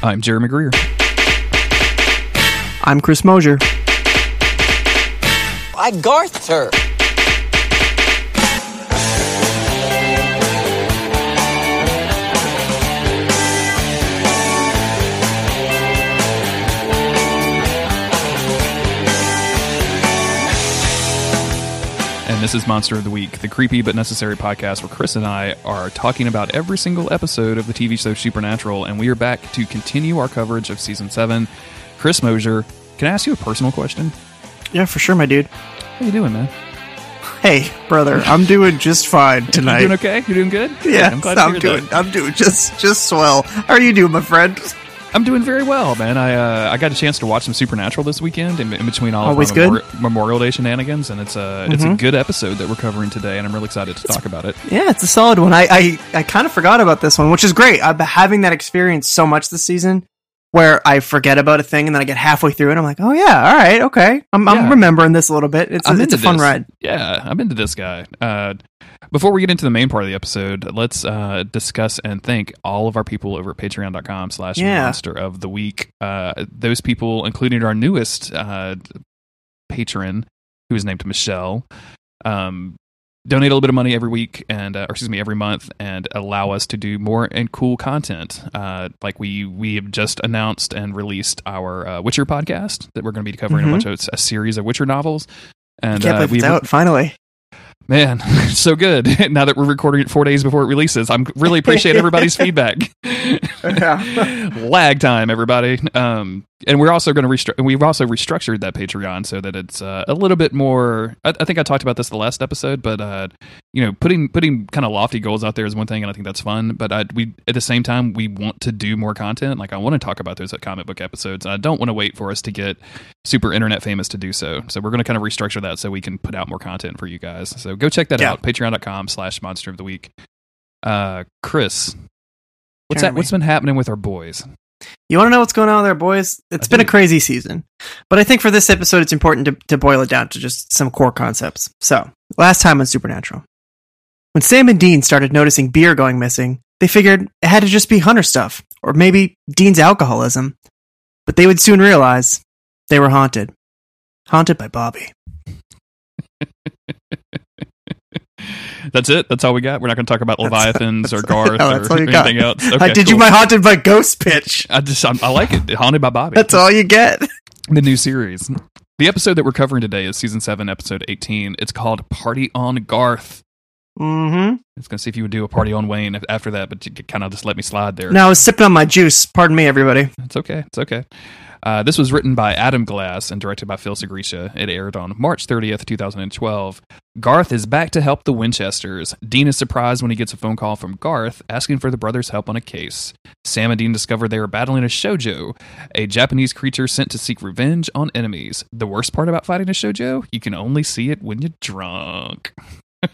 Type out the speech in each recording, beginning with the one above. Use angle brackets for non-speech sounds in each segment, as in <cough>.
I'm Jeremy Greer. I'm Chris Mosier. I Garthed her. And this is Monster of the Week, the creepy but necessary podcast where Chris and I are talking about every single episode of the TV show Supernatural, and we are back to continue our coverage of season seven. Chris Mosier, can I ask you a personal question? Yeah, for sure, my dude. How you doing, man? Hey, brother, I'm doing just fine tonight. <laughs> You doing okay? You doing good? Good. Yeah, I'm glad I'm doing. that. I'm doing just just swell. How are you doing, my friend? I'm doing very well, man. I uh, I got a chance to watch some Supernatural this weekend in, in between all Always of my good? Memori- Memorial Day shenanigans, and it's a it's a good episode that we're covering today, and I'm really excited to talk about it. Yeah, it's a solid one. I I, I kind of forgot about this one, which is great. I've been having that experience so much this season, where I forget about a thing and then I get halfway through and I'm like, oh yeah, all right, okay. I'm, Yeah. I'm remembering this a little bit. It's a, it's a fun this. ride. Yeah, I'm into this guy. Uh, before we get into the main part of the episode, let's uh, discuss and thank all of our people over at patreon.com slash Yeah. monster of the week. Uh, those people, including our newest uh, patron, who is named Michelle, um, donate a little bit of money every week and uh, or excuse me every month and allow us to do more and cool content uh, like we we have just announced and released our uh, witcher podcast that we're going to be covering Mhm. a bunch of a series of witcher novels and Can't uh, believe it's out finally. Man, <laughs> so good. <laughs> now that we're recording it four days before it releases, I'm really appreciate everybody's <laughs> feedback. Lag time, everybody. Um, and we're also going to restructure. We've also restructured that Patreon so that it's uh, a little bit more. I, I think I talked about this the last episode, but uh, you know, putting putting kind of lofty goals out there is one thing, and I think that's fun. But I, we at the same time we want to do more content. Like I want to talk about those comic book episodes, and I don't want to wait for us to get super internet famous to do so. So we're going to kind of restructure that so we can put out more content for you guys. So go check that Yeah. out. Patreon.com slash monster of the week. Uh, Chris, what's that? What's been happening with our boys? You want to know what's going on there, boys? It's I been a crazy season. But I think for this episode, it's important to, to boil it down to just some core concepts. So, last time on Supernatural. When Sam and Dean started noticing beer going missing, they figured it had to just be Hunter stuff, or maybe Dean's alcoholism. But they would soon realize they were haunted. Haunted by Bobby. That's it. That's all we got. We're not going to talk about That's- Leviathans or <laughs> Garth oh, or all got. anything else. I Okay, did you my haunted by ghost pitch. I just I, I like it. Haunted by Bobby. That's all you get. <laughs> the new series. The episode that we're covering today is season seven, episode eighteen. It's called "Party on Garth." Mm-hmm. I was going to see if you would do a party on Wayne after that, but you kind of just let me slide there. Now I was sipping on my juice. Pardon me, everybody. It's okay. It's okay. Uh, this was written by Adam Glass and directed by Phil Sgriccia. It aired on March 30th, 2012. Garth is back to help the Winchesters. Dean is surprised when he gets a phone call from Garth asking for the brothers' help on a case. Sam and Dean discover they are battling a shoujo, a Japanese creature sent to seek revenge on enemies. The worst part about fighting a shoujo? You can only see it when you're drunk. <laughs>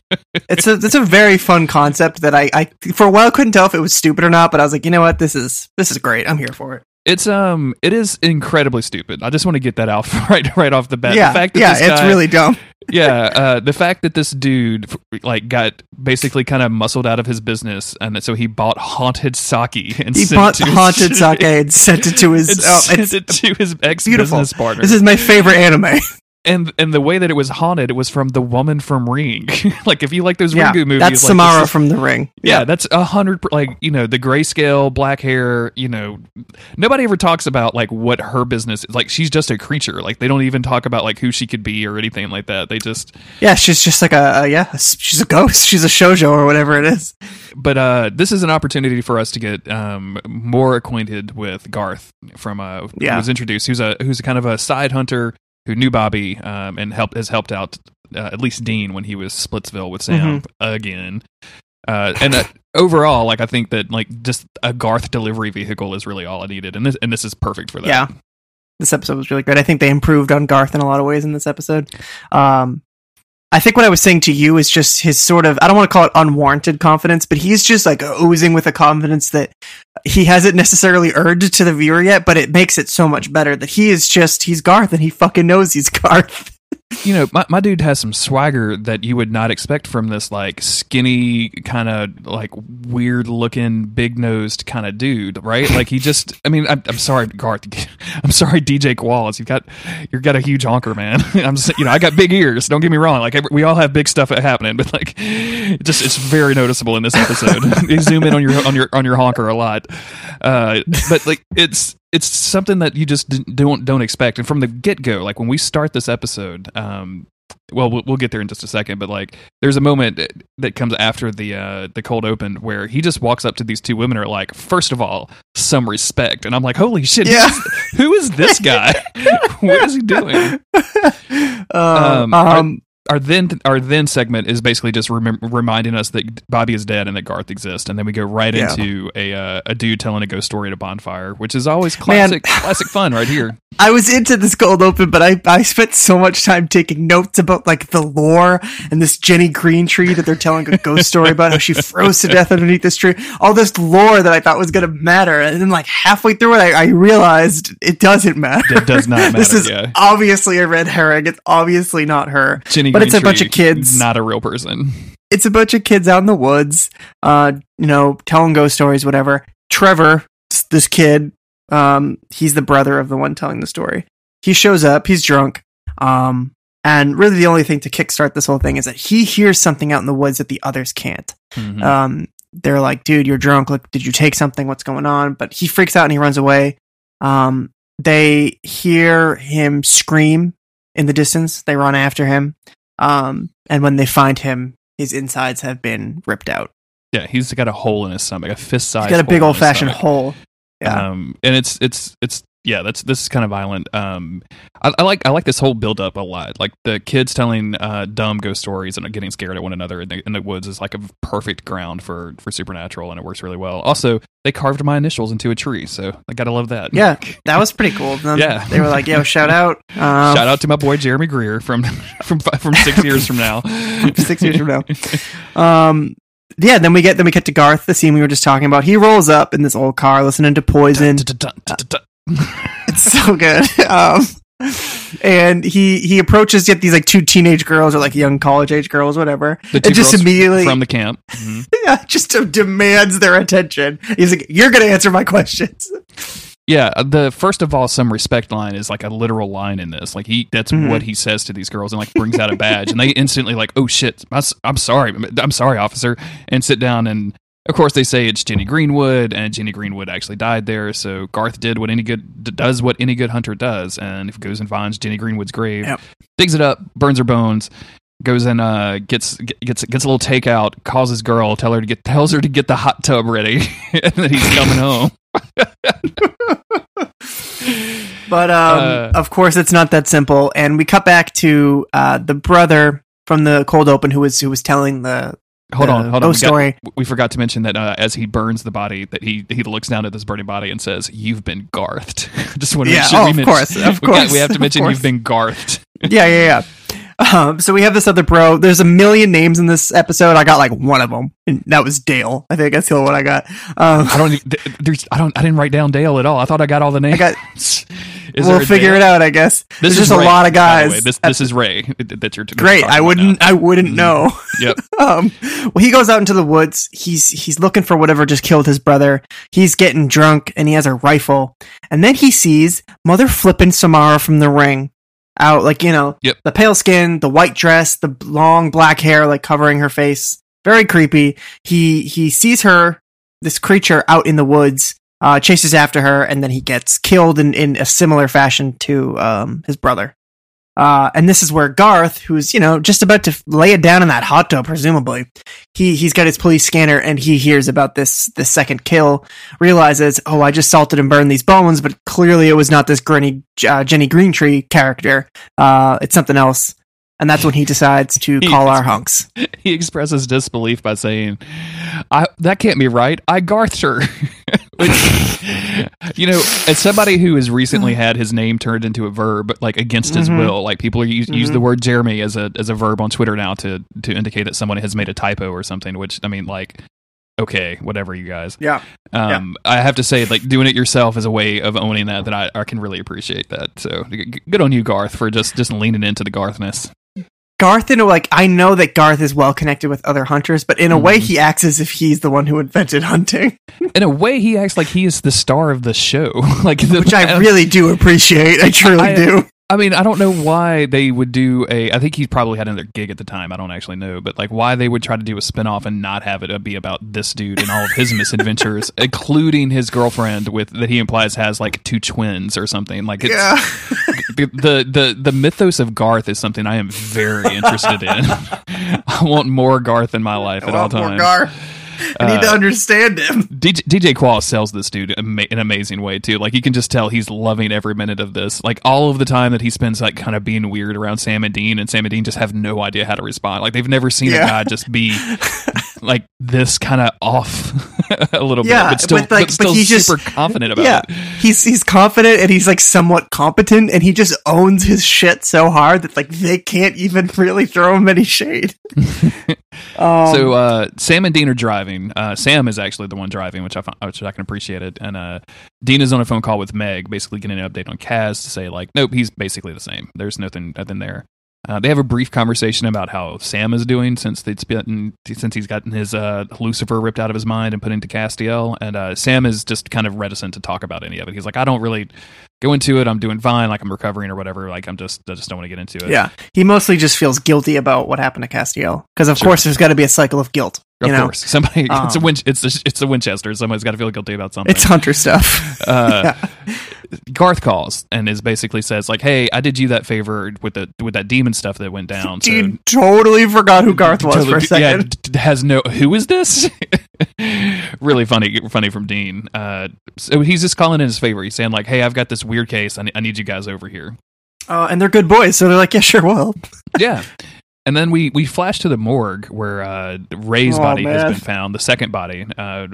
it's a it's a very fun concept that I, I for a while couldn't tell if it was stupid or not, but I was like, you know what, this is this is great. I'm here for it. It's um, it is incredibly stupid. I just want to get that out <laughs> right right off the bat. yeah, the fact that yeah, this it's really dumb. <laughs> yeah, uh, the fact that this dude like got basically kind of muscled out of his business, and that so he bought haunted sake <laughs> and He sent bought it to his- haunted sake and sent it to his. and Oh, sent it to his ex business partner. This is my favorite anime. And and the way that it was haunted, it was from the woman from Ring. <laughs> like if you like those yeah, Ringu movies, that's like, Samara this from The Ring. yeah, that's a hundred. Like you know, the grayscale, black hair. You know, nobody ever talks about like what her business. is. Like she's just a creature. Like they don't even talk about like who she could be or anything like that. They just. yeah, she's just like a, a yeah, she's a ghost. <laughs> She's a shojo or whatever it is. But uh, this is an opportunity for us to get um, more acquainted with Garth from uh, Yeah. who was introduced. Who's a who's a kind of a side hunter who knew Bobby um, and helped has helped out uh, at least Dean when he was Splitsville with Sam Mm-hmm. again. Uh, and uh, overall, like I think that like just a Garth delivery vehicle is really all I needed, and this and this is perfect for that. Yeah. This episode was really great. I think they improved on Garth in a lot of ways in this episode. Um, I think what I was saying to you is just his sort of, I don't want to call it unwarranted confidence, but he's just like oozing with a confidence that he hasn't necessarily earned to the viewer yet, but it makes it so much better that he is just, he's Garth and he fucking knows he's Garth. You know, my, my dude has some swagger that you would not expect from this like skinny, kind of like weird looking, big nosed kind of dude, right? Like he just, I mean, I'm, I'm sorry, Garth, <laughs> I'm sorry, DJ Qualls, you've got you've got a huge honker, man. <laughs> I'm, s- you know, I got big ears. Don't get me wrong. Like we all have big stuff happening, but like, just it's very noticeable in this episode. <laughs> they zoom in on your on your on your honker a lot, uh, but like it's it's something that you just don't don't expect. And from the get go, like when we start this episode, um, well, well, we'll get there in just a second. But like, there's a moment that- comes after the uh, the cold open where he just walks up to these two women, and are like, first of all, some respect, and I'm like, holy shit, Yeah. who is this guy? <laughs> what is he doing? Uh, <laughs> Um, um, Our then our then segment is basically just remem- reminding us that Bobby is dead and that Garth exists, and then we go right Yeah. into a uh, a dude telling a ghost story at a bonfire, which is always classic classic fun right here. I was into this cold open, but I, I spent so much time taking notes about like the lore and this Jenny Green tree that they're telling a ghost story about how she froze to death underneath this tree. All this lore that I thought was going to matter, and then like halfway through it, I, I realized it doesn't matter. It does not <laughs> matter. this is yeah. obviously a red herring. It's obviously not her. Jenny but it's a bunch of kids. not a real person. It's a bunch of kids out in the woods, uh, you know, telling ghost stories, whatever. Trevor, this kid, um, he's the brother of the one telling the story. He shows up, he's drunk, um, and really the only thing to kickstart this whole thing is that he hears something out in the woods that the others can't. Mhm. Um, they're like, dude, you're drunk. Look, did you take something? What's going on? But he freaks out and he runs away. Um, they hear him scream in the distance. They run after him. Um, and when they find him, his insides have been ripped out. yeah, he's got a hole in his stomach, a fist size. He's got a big old fashioned hole. Yeah. Um, and it's it's it's yeah, that's this is kind of violent. Um, I, I like I like this whole build up a lot. Like the kids telling uh, dumb ghost stories and getting scared at one another in the, in the woods is like a perfect ground for for supernatural, and it works really well. Also, they carved my initials into a tree, so I gotta love that. yeah, that was pretty cool. of them. Yeah. They were like, yo, shout out. Um, Shout out to my boy Jeremy Greer from <laughs> from from six years from now. <laughs> six years from now. <laughs> Um, yeah, then we get then we get to Garth, the scene we were just talking about. He rolls up in this old car, listening to Poison. <laughs> It's so good. <laughs> Um, and he he approaches yet these like two teenage girls or like young college age girls, whatever. And just immediately- from the camp. Mhm. <laughs> Yeah, just demands their attention. He's like, "You're gonna answer my questions." Yeah, uh, the first of all, some respect line is like a literal line in this. Like he, that's Mhm. what he says to these girls, and like brings out a badge, and they instantly like, oh shit, I'm sorry, I'm sorry, officer, and sit down. And of course, they say it's Jenny Greenwood, and Jenny Greenwood actually died there. So Garth did what any good does what any good hunter does, and if goes and finds Jenny Greenwood's grave, Yep. digs it up, burns her bones. Goes and uh, gets gets gets a little takeout. Calls his girl, tell her to get tells her to get the hot tub ready, <laughs> and that he's coming home. <laughs> But um, Uh, of course, it's not that simple. And we cut back to uh, the brother from the cold open who was who was telling the Hold on, hold on. We, got- story. we forgot to mention that uh, as he burns the body, that he he looks down at this burning body and says, "You've been garthed." <laughs> Just want to Yeah, make sure oh, we of mention- course, of <laughs> course, we have to mention you've been garthed. yeah, yeah, yeah. Um, so we have this other bro. There's a million names in this episode. I got like one of them, and that was Dale. I think that's the only one I got. Um, I don't. There's. I don't. I didn't write down Dale at all. I thought I got all the names. got- <laughs> Is we'll figure Dale? it out, I guess. This There's is just a lot of by the guys. way. This this is Ray <laughs> that you're Great. I wouldn't. I wouldn't Mhm. know. Yep. <laughs> um, well, he goes out into the woods. He's he's looking for whatever just killed his brother. He's getting drunk, and he has a rifle. And then he sees Mother flipping Samara from the ring out, like you know, Yep. the pale skin, the white dress, the long black hair, like covering her face. Very creepy. He he sees her, this creature, out in the woods. Uh, chases after her, and then he gets killed in, in a similar fashion to um, his brother. Uh, and this is where Garth, who's you know just about to lay it down in that hot tub, presumably, he he's got his police scanner and he hears about this this second kill. Realizes, oh, I just salted and burned these bones, but clearly it was not this Granny uh, Jenny Greentree character. Uh, it's something else. And that's when he decides to <laughs> He call is- our hunks. <laughs> he expresses disbelief by saying, "I that can't be right. I garthed her." <laughs> Which, <laughs> you know, as somebody who has recently had his name turned into a verb, like against his Mhm. will, like people are use, use Mhm. the word Jeremy as a as a verb on Twitter now to to indicate that someone has made a typo or something. Which I mean, like. okay, whatever, you guys. Yeah. Um, I have to say, like doing it yourself is a way of owning that that I, I can really appreciate that. So good on you, Garth, for just just leaning into the Garthness. Garth, in a, like, I know that Garth is well connected with other hunters, but in a way, Mhm. he acts as if he's the one who invented hunting, <laughs> In a way, he acts like he is the star of the show. <laughs> like, the, which I really do appreciate. I truly I- do. I mean, I don't know why they would do a. I think he probably had another gig at the time. I don't actually know, but like why they would try to do a spinoff and not have it be about this dude and all of his misadventures, <laughs> including his girlfriend with that he implies has like two twins or something. Like it's, Yeah. <laughs> the, the the mythos of Garth is something I am very interested in. <laughs> I want more Garth in my life I at all want more times. Garth. <laughs> I need to Uh, understand him. DJ, DJ Qualls sells this dude ama- an amazing way too. Like you can just tell he's loving every minute of this. Like all of the time that he spends like kind of being weird around Sam and Dean, and Sam and Dean just have no idea how to respond. Like they've never seen a guy just be <laughs> like this kind of off <laughs> a little Yeah, bit, but still, but, like, but still but he's just- super confident about yeah, it. he's he's confident and he's like somewhat competent, and he just owns his shit so hard that like they can't even really throw him any shade. <laughs> um, so uh, Sam and Dean are driving. Uh, Sam is actually the one driving, which I fi- which I can appreciate it. And uh, Dean is on a phone call with Meg, basically getting an update on Cas to say like, nope, he's basically the same. There's nothing nothing there. Uh, they have a brief conversation about how Sam is doing since it's been since he's gotten his uh, Lucifer ripped out of his mind and put into Castiel, and uh, Sam is just kind of reticent to talk about any of it. He's like, I don't really go into it. I'm doing fine, like I'm recovering or whatever. Like I'm just I just don't want to get into it. yeah, he mostly just feels guilty about what happened to Castiel because of Sure. course there's got to be a cycle of guilt. of you know, course. Somebody it's a Um, Win- it's a, it's a Winchester. Somebody's got to feel guilty about something. it's hunter stuff. uh, <laughs> Garth calls and is basically says like, "Hey, I did you that favor with the with that demon stuff that went down." So Dude, totally forgot who Garth was Totally- for a second. Yeah, has no. Who is this? <laughs> really funny, funny from Dean. Uh, so he's just calling in his favor. He's saying like, "Hey, I've got this weird case. I, ne- I need you guys over here." Uh, and they're good boys, so they're like, yeah, sure, well, yeah. <laughs> And then we, we flash to the morgue where uh, Ray's Oh, body has been found, the second body. Uh,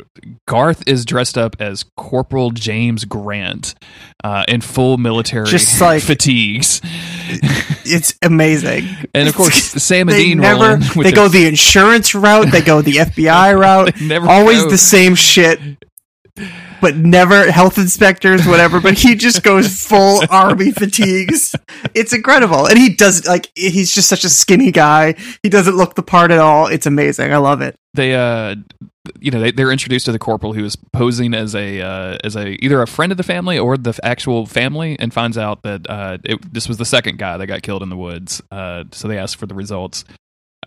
Garth is dressed up as Corporal James Grant uh, in full military Just like- fatigues. <laughs> it's amazing. And of course, Sam and Dean never they go the insurance route, they go the FBI <laughs> route, never always go. the same shit. But never health inspectors, whatever. But he just goes full army fatigues. It's incredible, and he does like he's just such a skinny guy. He doesn't look the part at all. It's amazing. I love it. they uh you know they, they're introduced to the corporal who is posing as a uh, as a either a friend of the family or the actual family and finds out that uh it, this was the second guy that got killed in the woods uh so they ask for the results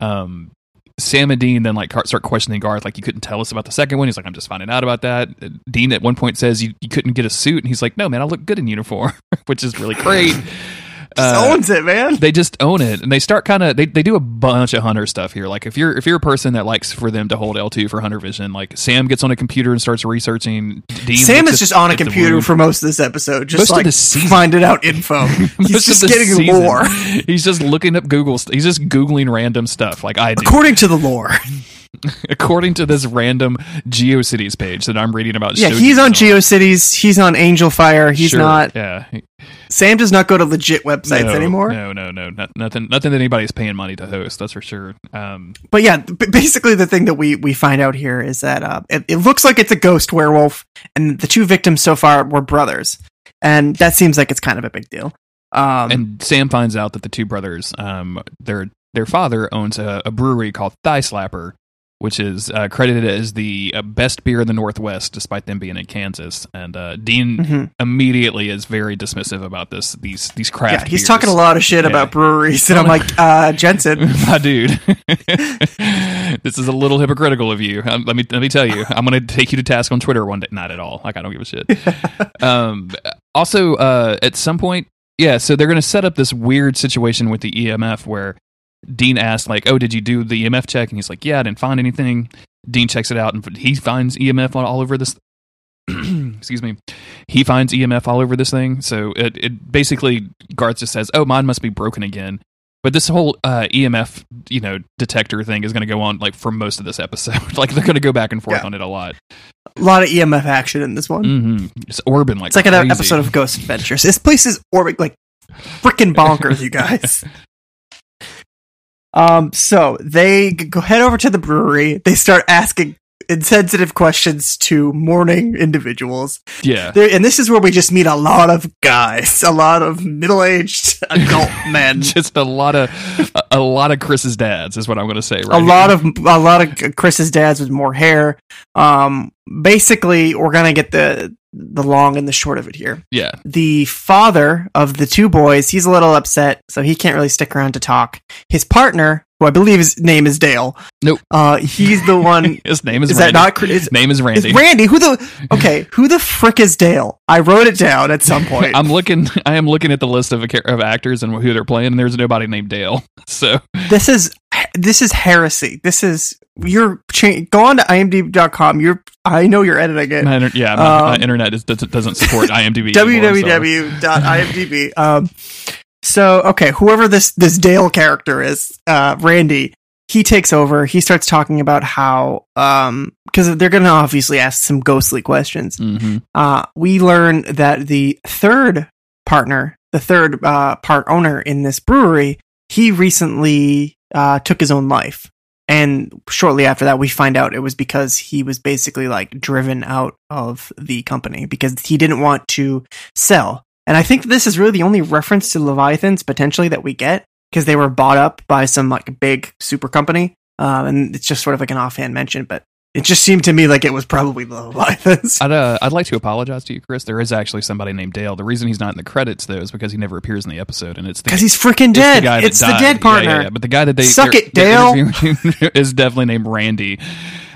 um Sam and Dean then like start questioning Garth like you couldn't tell us about the second one? He's like I'm just finding out about that. Uh, Dean at one point says you, you couldn't get a suit. And he's like no man I look good in uniform <laughs> which is really great Uh, owns it, man. they just own it and they start kind of they, they do a bunch of hunter stuff here like if you're if you're a person that likes for them to hold l2 for hunter vision like sam gets on a computer and starts researching Dean Sam is just on a computer for most of this episode, just Most of like the season. finding out info. <laughs> He's just getting season. lore <laughs> he's just looking up google st- he's just googling random stuff like i do according to the lore. <laughs> according to this random geocities page that i'm reading about Yeah, he's on. GeoCities. He's on Angelfire. He's Sure, not. yeah Sam does not go to legit websites no, anymore. no no no not, nothing nothing that anybody's paying money to host that's for sure um But yeah, b- basically the thing that we we find out here is that uh, it, it looks like it's a ghost werewolf, and the two victims so far were brothers, and that seems like it's kind of a big deal. Um, and Sam finds out that the two brothers, um, their their father owns a, a brewery called Thigh Slapper, which is uh, credited as the uh, best beer in the Northwest, despite them being in Kansas. And uh, Dean mhm. immediately is very dismissive about this these these craft. yeah, he's beers. talking a lot of shit Yeah. about breweries, and I'm like, <laughs> uh, Jensen, <laughs> My dude, <laughs> this is a little hypocritical of you. Um, let me let me tell you, I'm going to take you to task on Twitter one day. Not at all. Like I don't give a shit. um, also, uh, at some point, yeah. So they're going to set up this weird situation with the EMF where Dean asked, like, "Oh, did you do the EMF check?" And he's like, "Yeah, I didn't find anything." Dean checks it out, and he finds EMF all, all over this. <clears throat> excuse me. He finds EMF all over this thing. So it, it basically Garth just says, "Oh, mine must be broken again." But this whole uh, EMF, you know, detector thing is going to go on like for most of this episode. <laughs> like they're going to go back and forth Yeah. on it a lot. a lot of EMF action in this one. hmm It's Orban like It's like an episode of Ghost Adventures. This place is orbic like freaking bonkers, you guys. <laughs> Um, so they go head over to the brewery. They start asking insensitive questions to mourning individuals. Yeah. There, and this is where we just meet a lot of guys, a lot of middle-aged adult <laughs> men. Just a lot of a, a lot of Chris's dads is what I'm going to say. Right a lot of a lot of Chris's dads with more hair. Um, basically, we're gonna get the the long and the short of it here. yeah. The father of the two boys, he's a little upset, so he can't really stick around to talk. His partner, who I believe his name is Dale. Nope. Uh, he's the one. <laughs> His name is, is Randy. that not? Is, His name is is Randy. Randy? Who the? <laughs> Okay, who the frick is Dale? I wrote it down at some <laughs> point. I'm looking. I am looking at the list of a, of actors and who they're playing, and there's nobody named Dale. So this is this is heresy. This is you're cha- go on to imdb.com. You're I know you're editing it. my, yeah, my, my Um, internet is, doesn't, doesn't support IMDb. <laughs> anymore, so- www.imdb. Um, so okay, whoever this this Dale character is, uh, Randy, he takes over. He starts talking about how um because they're going to obviously ask some ghostly questions. Mhm. Uh, we learn that the third partner, the third uh, part owner in this brewery, he recently uh, took his own life. And shortly after that, we find out it was because he was basically like driven out of the company because he didn't want to sell. And I think this is really the only reference to Leviathans potentially that we get because they were bought up by some like big super company. Um, and it's just sort of like an offhand mention, but it just seemed to me like it was probably the Leviathans. I'd uh, I'd like to apologize to you, Chris. There is actually somebody named Dale. The reason he's not in the credits though is because he never appears in the episode, and it's Because he's freaking it's the dead. guy It's the, dead partner. Yeah, yeah, But the guy that they Suck it, Dale. <laughs> is definitely named Randy.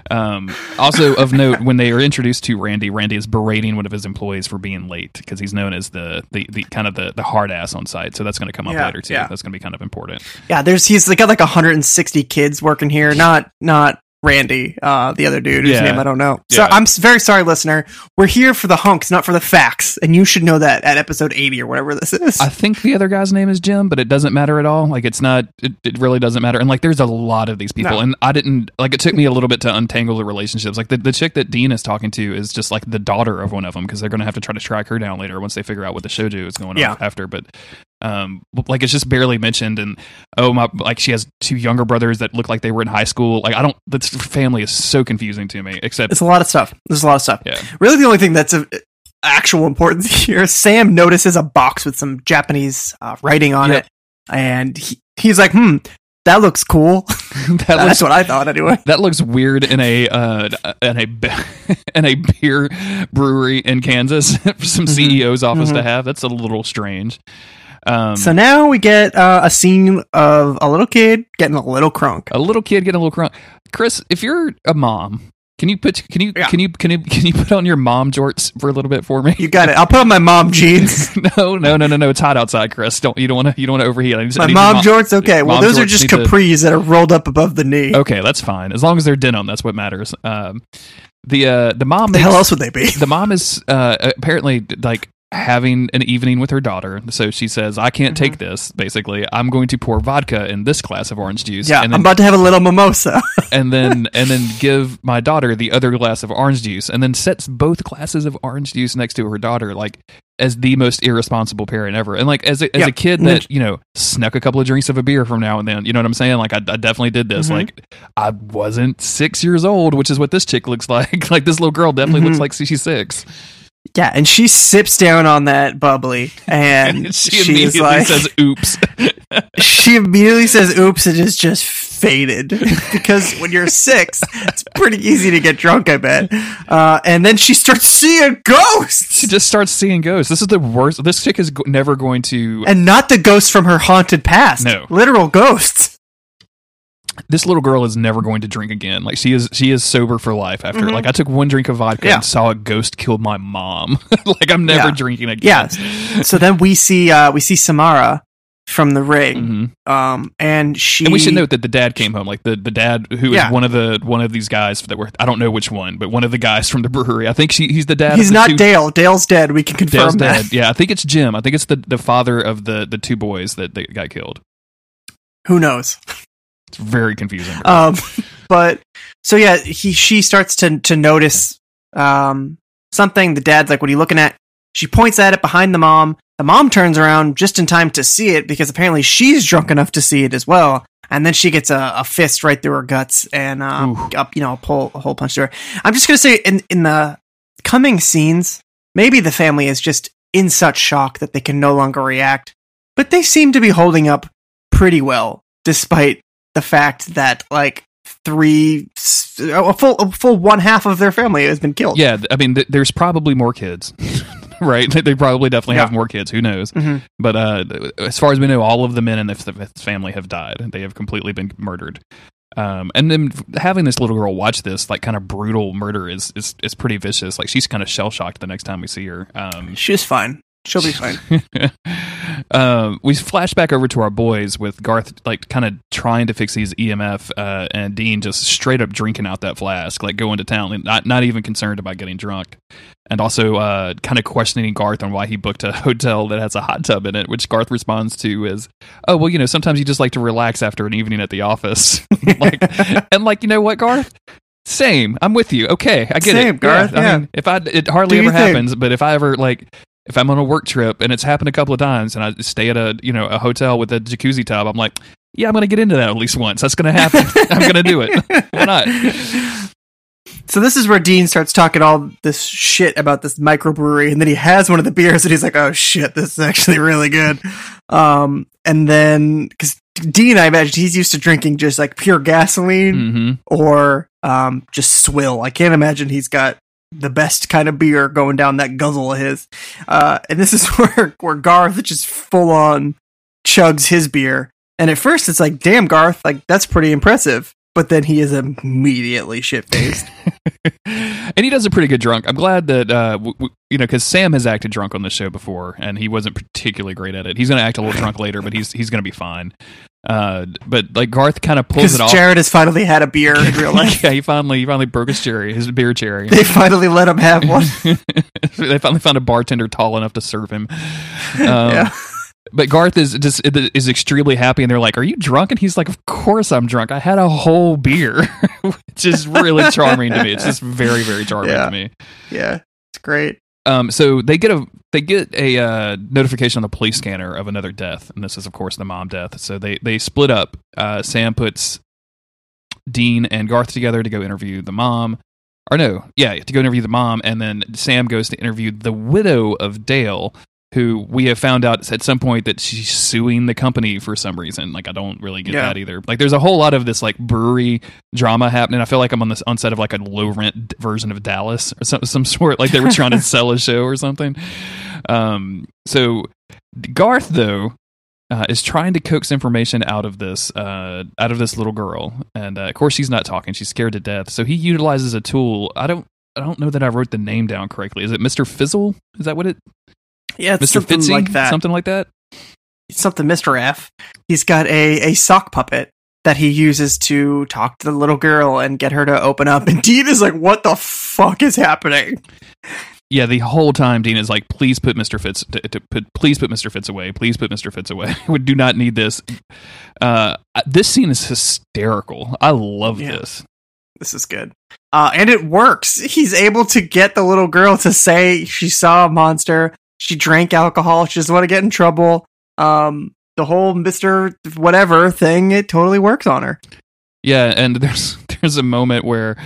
Um, also of note, when they are introduced to Randy, Randy is berating one of his employees for being late because he's known as the, the, the kind of the, the hard ass on site. So that's going to come up Yeah, later too. yeah. That's going to be kind of important. Yeah, there's he's got like 160 kids working here. Not not Randy, uh, the other dude whose Yeah. name I don't know. So Yeah. I'm very sorry, listener. We're here for the hunks, not for the facts, and you should know that at episode 80 or whatever this is. I think the other guy's name is Jim, but it doesn't matter at all. Like it's not. It, it really doesn't matter. And like, there's a lot of these people, No. and I didn't like. It took me a little bit to untangle the relationships. Like the, the chick that Dean is talking to is just like the daughter of one of them because they're going to have to try to track her down later once they figure out what the shoujo is going Yeah. on after. But um, like it's just barely mentioned. And oh my, like she has two younger brothers that look like they were in high school. Like I don't. This family is so confusing to me. Except it's a lot of stuff. There's a lot of stuff. yeah, Really, the only thing that's of actual importance <laughs> here, Sam notices a box with some Japanese uh, writing on Yep. it, and he, he's like, "Hmm, that looks cool." <laughs> <laughs> that That's looks what I thought, anyway. That looks weird in a uh, in a in a beer brewery in Kansas for some Mhm. CEO's office to Mhm. have. That's a little strange. Um, So now we get uh, a scene of a little kid getting a little crunk. a little kid getting a little crunk. Chris, if you're a mom, can you put can you Yeah. can you can you can you put on your mom jorts for a little bit for me? You got it. I'll put on my mom jeans. <laughs> no, no, no, no, no. It's hot outside, Chris. Don't you don't want to you don't want to overheat. I need, I My need mom your jorts. Okay, well those are just need to- capris that are rolled up above the knee. Okay, that's fine as long as they're denim. That's what matters. Um, the uh, the mom the makes, hell else would they be? the mom is uh, apparently like having an evening with her daughter. So she says, "I can't take this. Basically, I'm going to pour vodka in this glass of orange juice, Yeah, and I'm about to have a little mimosa. <laughs> and then and then give my daughter the other glass of orange juice, and then sets both glasses of orange juice next to her daughter, like." As the most irresponsible parent ever, and like as a, as Yeah. a kid that you know snuck a couple of drinks of a beer from now and then, you know what I'm saying? Like I, I definitely did this. Mhm. Like I wasn't six years old, which is what this chick looks <laughs> like. like this little girl definitely looks Mhm. like she's six. Yeah, and she sips down on that bubbly, and <laughs> she she's immediately like, says, "Oops." <laughs> she immediately says, "Oops!" and is just faded <laughs> because when you're six, it's pretty easy to get drunk. I bet. Uh, and then she starts seeing ghosts, she just starts seeing ghosts. This is the worst. This chick is go- never going to. and not the ghosts from her haunted past. No. literal ghosts. This little girl is never going to drink again. Like she is. She is sober for life. After Mhm. like I took one drink of vodka Yeah. and saw a ghost kill my mom. <laughs> like I'm never Yeah. drinking again. Yeah. So then we see uh, we see Samara from the ring, Mhm. um, and she. And we should note that the dad came home. Like the, the dad who is Yeah. one of the one of these guys that were I don't know which one, but one of the guys from the brewery. I think she he's the dad. he's the not two- Dale. Dale's dead. We can confirm Dale's that. dad. Yeah, I think it's Jim. I think it's the the father of the the two boys that, that got killed. Who knows? It's very confusing. Um, <laughs> but so yeah, he she starts to to notice um something. The dad's like, "What are you looking at?" She points at it behind the mom. The mom turns around just in time to see it because apparently she's drunk enough to see it as well. and then she gets a, a fist right through her guts and Ooh. up, you know, a pull a hole punch to her. I'm just gonna say in in the coming scenes, maybe the family is just in such shock that they can no longer react, but they seem to be holding up pretty well, despite the fact that like three a full a full one half of their family has been killed. Yeah, I mean, th- there's probably more kids, <laughs> right? They probably definitely have more kids. Who knows? Mhm. But uh, as far as we know, all of the men in this, this family have died. They have completely been murdered. Um, and then having this little girl watch this like kind of brutal murder is is, is pretty vicious. Like she's kind of shell shocked the next time we see her. Um, She's fine. She'll be fine. <laughs> um, we flash back over to our boys with Garth like kind of trying to fix his EMF, uh, and Dean just straight up drinking out that flask, like going to town, not not even concerned about getting drunk, and also uh, kind of questioning Garth on why he booked a <laughs> hotel that has a hot tub in it, which Garth responds to is, "Oh well, you know, sometimes you just like to relax after an evening at the office." <laughs> like, and like, you know what, Garth? Same. I'm with you. Okay, I get Same, it. Garth, I yeah. mean, if I it hardly ever thing. happens, but if I ever like if I'm on a work trip and it's happened a couple of times and I stay at a you know a hotel with a jacuzzi tub, I'm like, yeah, I'm gonna get into that at least once. That's gonna happen. <laughs> I'm gonna do it. Why not? So this is where Dean starts talking all this shit about this microbrewery, and then he has one of the beers, and he's like, "Oh shit, this is actually really good." Um, and then because Dean, I imagine he's used to drinking just like pure gasoline hmm or um, just swill. I can't imagine he's got the best kind of beer going down that guzzle of his. Uh, and this is <laughs> where where Garth just full on chugs his beer, and at first it's like, "Damn, Garth, like that's pretty impressive." But then he is immediately shit faced. <laughs> and he does a pretty good drunk. I'm glad that uh, w- w- you know because Sam has acted drunk on the show before, and he wasn't particularly great at it. He's going to act a little drunk later, but he's he's going to be fine. Uh, but like Garth kind of pulls it off. Jared has finally had a beer in real <laughs> life. yeah, he finally he finally broke his cherry, his beer cherry. They finally let him have one. <laughs> they finally found a bartender tall enough to serve him. Um, yeah. But Garth is just is extremely happy, and they're like, "Are you drunk?" And he's like, "Of course I'm drunk. I had a whole beer," <laughs> which is really <laughs> charming to me. It's just very very charming Yeah. to me. Yeah. It's great. Um, so they get a they get a uh, notification on the police scanner of another death, and this is of course the mom death. So they they split up. Uh, Sam puts Dean and Garth together to go interview the mom, or no, yeah, to go interview the mom, and then Sam goes to interview the widow of Dale, who we have found out at some point that she's suing the company for some reason. Like I don't really get Yeah. that either. Like there's a whole lot of this like brewery drama happening. I feel like I'm on this on set of like a low rent version of Dallas or some some sort. Like they were trying to <laughs> sell a show or something. Um, so Garth though uh, is trying to coax information out of this uh, out of this little girl, and uh, of course she's not talking. She's scared to death. So he utilizes a tool. I don't. I don't know that I wrote the name down correctly. Is it Mr. Fizzle? Is that what it? Yeah, it's Mr. something Fitzy? like that. Something like that. something Mr. F. He's got a, a sock puppet that he uses to talk to the little girl and get her to open up. And <laughs> Dean is like, what the fuck is happening? Yeah, the whole time Dean is like, "Please put Mister Fitz, to, to put, please put Mister Fitz away. Please put Mister Fitz away. <laughs> we do not need this." Uh, this scene is hysterical. I love Yeah. this. This is good. Uh, and it works. He's able to get the little girl to say she saw a monster. She drank alcohol. She doesn't want to get in trouble. Um, the whole Mr. whatever thing, it totally works on her. Yeah, and <laughs> there's there's a moment where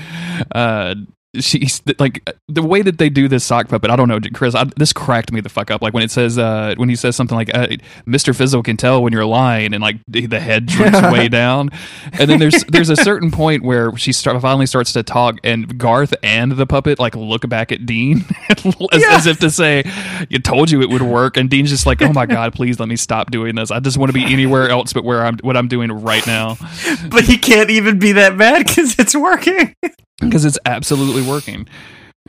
uh she's like the way that they do this sock puppet. I don't know, Chris. I, this cracked me the fuck up. Like when it says uh when he says something like uh, "Mr. Fizzle can tell when you're lying," and like the head droops <laughs> way down, and then there's there's a certain point where she start, finally starts to talk, and Garth and the puppet like look back at Dean <laughs> as, Yeah. as if to say, "You told you it would work," and Dean's just like, "Oh my god, please let me stop doing this. I just want to be anywhere else but where I'm what I'm doing right now." <laughs> But he can't even be that mad because it's working. Because it's absolutely working.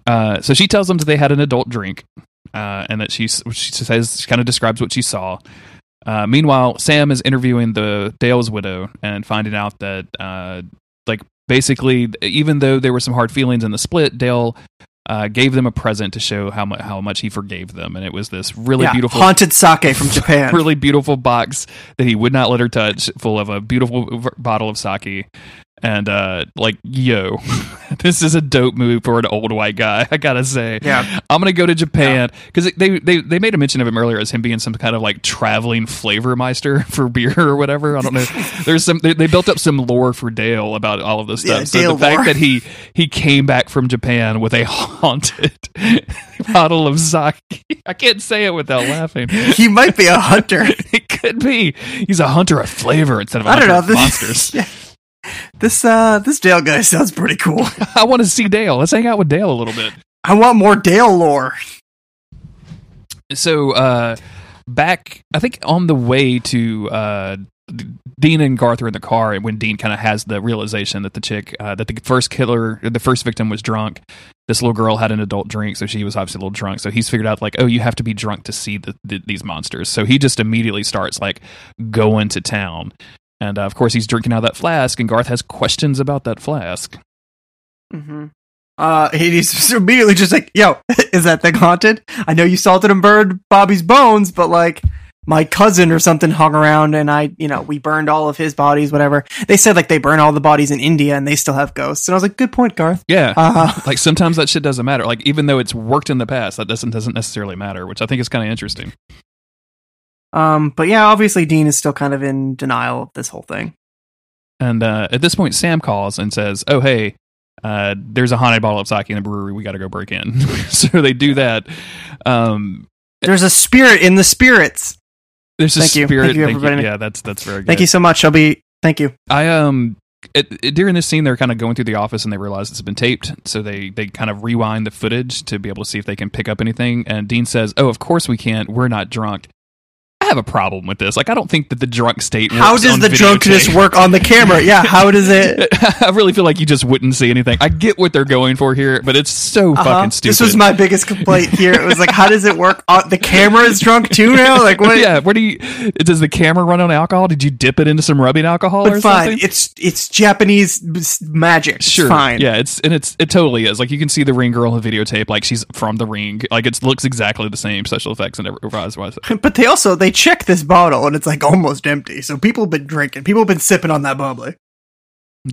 Uh, so she tells them that they had an adult drink, uh, and that she she says she kind of describes what she saw. Uh, meanwhile, Sam is interviewing the Dale's widow and finding out that, uh, like, basically, even though there were some hard feelings in the split, Dale uh, gave them a present to show how much how much he forgave them, and it was this really Yeah, beautiful haunted sake from <laughs> Japan. really beautiful box that he would not let her touch, full of a beautiful bottle of sake. And uh, like, yo, <laughs> this is a dope move for an old white guy. <laughs> I gotta say, Yeah. I'm gonna go to Japan because they, they they made a mention of him earlier as him being some kind of like traveling flavor meister <laughs> for beer or whatever. I don't know. There's some they, they built up some lore for Dale about all of this stuff. Yeah, so Dale the fact that he he came back from Japan with a haunted bottle of sake, I can't say it without laughing. He might be a hunter. It could be he's a hunter of flavor instead of I don't know. monsters. yeah. This uh this Dale guy sounds pretty cool. <laughs> I want to see Dale. Let's hang out with Dale a little bit. I want more Dale lore. so uh back i think on the way to uh Dean and Garth are in the car, and when Dean kind of has the realization that the chick, uh, that the first killer, the first victim was drunk, this little girl had an adult drink, so she was obviously a little drunk. So he's figured out, like, oh, you have to be drunk to see the, the, these monsters. So he just immediately starts, like, going to town. And uh, of course, he's drinking out of that flask, and Garth has questions about that flask. Mm-hmm. Uh, he's immediately just like, "Yo, <laughs> is that thing haunted? I know you salted and burned Bobby's bones, but like." My cousin or something hung around, and I, you know, we burned all of his bodies. Whatever they said, like they burn all the bodies in India, and they still have ghosts. And I was like, "Good point, Garth." Yeah. Uh, like sometimes that shit doesn't matter. Like even though it's worked in the past, that doesn't doesn't necessarily matter, which I think is kind of interesting. Um, but yeah, obviously Dean is still kind of in denial of this whole thing. And uh, at this point, Sam calls and says, "Oh, hey, uh, there's a haunted bottle of sake in the brewery. We got to go break in." <laughs> so they do that. Um, There's a spirit in the spirits. there's a Thank you. spirit. Thank you, everybody. Yeah, that's that's very good. Thank you so much. I'll be. Thank you. I um it, it- during this scene they're kind of going through the office and they realize it's been taped, so they they kind of rewind the footage to be able to see if they can pick up anything. And Dean says, "Oh, of course we can't. We're not drunk." Have a problem with this. Like, I don't think that the drunk state. How does on the drunkenness work on the camera? Yeah, how does it? <laughs> I really feel like you just wouldn't see anything. I get what they're going for here, but it's so Uh-huh. fucking stupid. This was my biggest complaint here. It was like, how does it work? On, the camera is drunk too now. Like what? yeah, where do you? Does the camera run on alcohol? Did you dip it into some rubbing alcohol or but fine. something? It's it's Japanese magic. It's Sure. fine. Yeah, it's and it's it totally is. Like you can see the ring girl in the videotape, like she's from the ring. Like it looks exactly the same special effects and everything. <laughs> But they also they check this bottle and it's like almost empty. So people have been drinking. People have been sipping on that bubbly.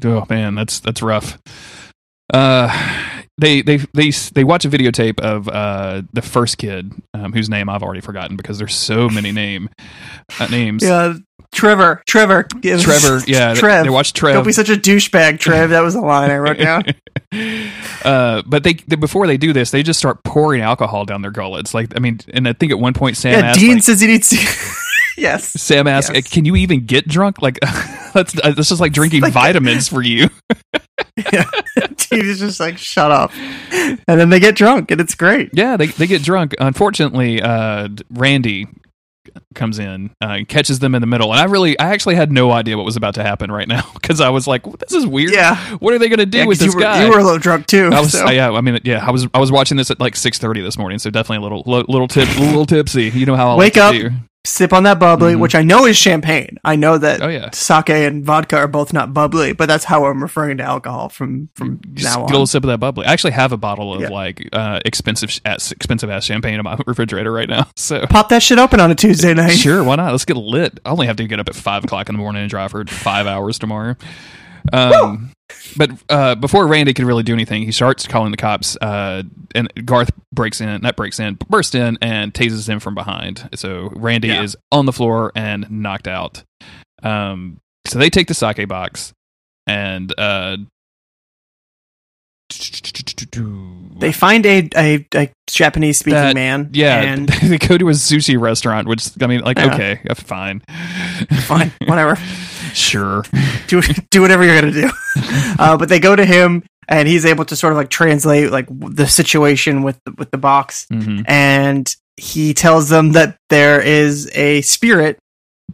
Oh man, that's that's rough. Uh, they they they they watch a videotape of uh the first kid, um, whose name I've already forgotten because there's so many name uh, names. Yeah, Trevor. Trevor. Trevor, yeah, they- Trev. They, watch Trev. Don't be such a douchebag, Trev. That was the line I wrote down. <laughs> uh, but they, they before they do this, they just start pouring alcohol down their gullets. Like I mean, and I think at one point Sam yeah, asked, Dean like, says he needs to. <laughs> yes. Sam asked, Yes. "Can you even get drunk? Like <laughs> that's uh, that's just like drinking <laughs> Like- vitamins for you." Yeah. Dean is just like, shut up. And then they get drunk and it's great. Yeah, they they get drunk. Unfortunately, uh, Randy comes in, uh, and catches them in the middle, and I really, I actually had no idea what was about to happen right now <laughs> because I was like, "This is weird. Yeah. What are they going to do Yeah, with this you were, guy?" You were a little drunk too. I was, so. uh, yeah. I mean, yeah. I was, I was watching this at like six thirty this morning, so definitely a little, little tip, little tipsy. You know how I Wake like up. do. Sip on that bubbly, Mhm. which I know is champagne. I know that Oh yeah, sake and vodka are both not bubbly, but that's how I'm referring to alcohol from from Just now get a on. little sip of that bubbly. I actually have a bottle of Yeah. like uh, expensive, ass, expensive ass champagne in my <laughs> refrigerator right now. So Pop that shit open on a Tuesday night. Sure, why not? Let's get lit. I only have to get up at five o'clock in the morning and drive for five hours tomorrow. Um, but uh, before Randy can really do anything, he starts calling the cops, uh, and Garth breaks in, not breaks in, bursts in and tases him from behind. So Randy Yeah. is on the floor and knocked out. Um, so they take the sake box and uh, They find a a, a Japanese speaking man. yeah, and <laughs> they go to a sushi restaurant, which I mean, like, Yeah. okay, fine, fine, <laughs> whatever. sure. do do whatever you're gonna do. <laughs> Uh, but they go to him, and he's able to sort of like translate like the situation with the, with the box, hmm and he tells them that there is a spirit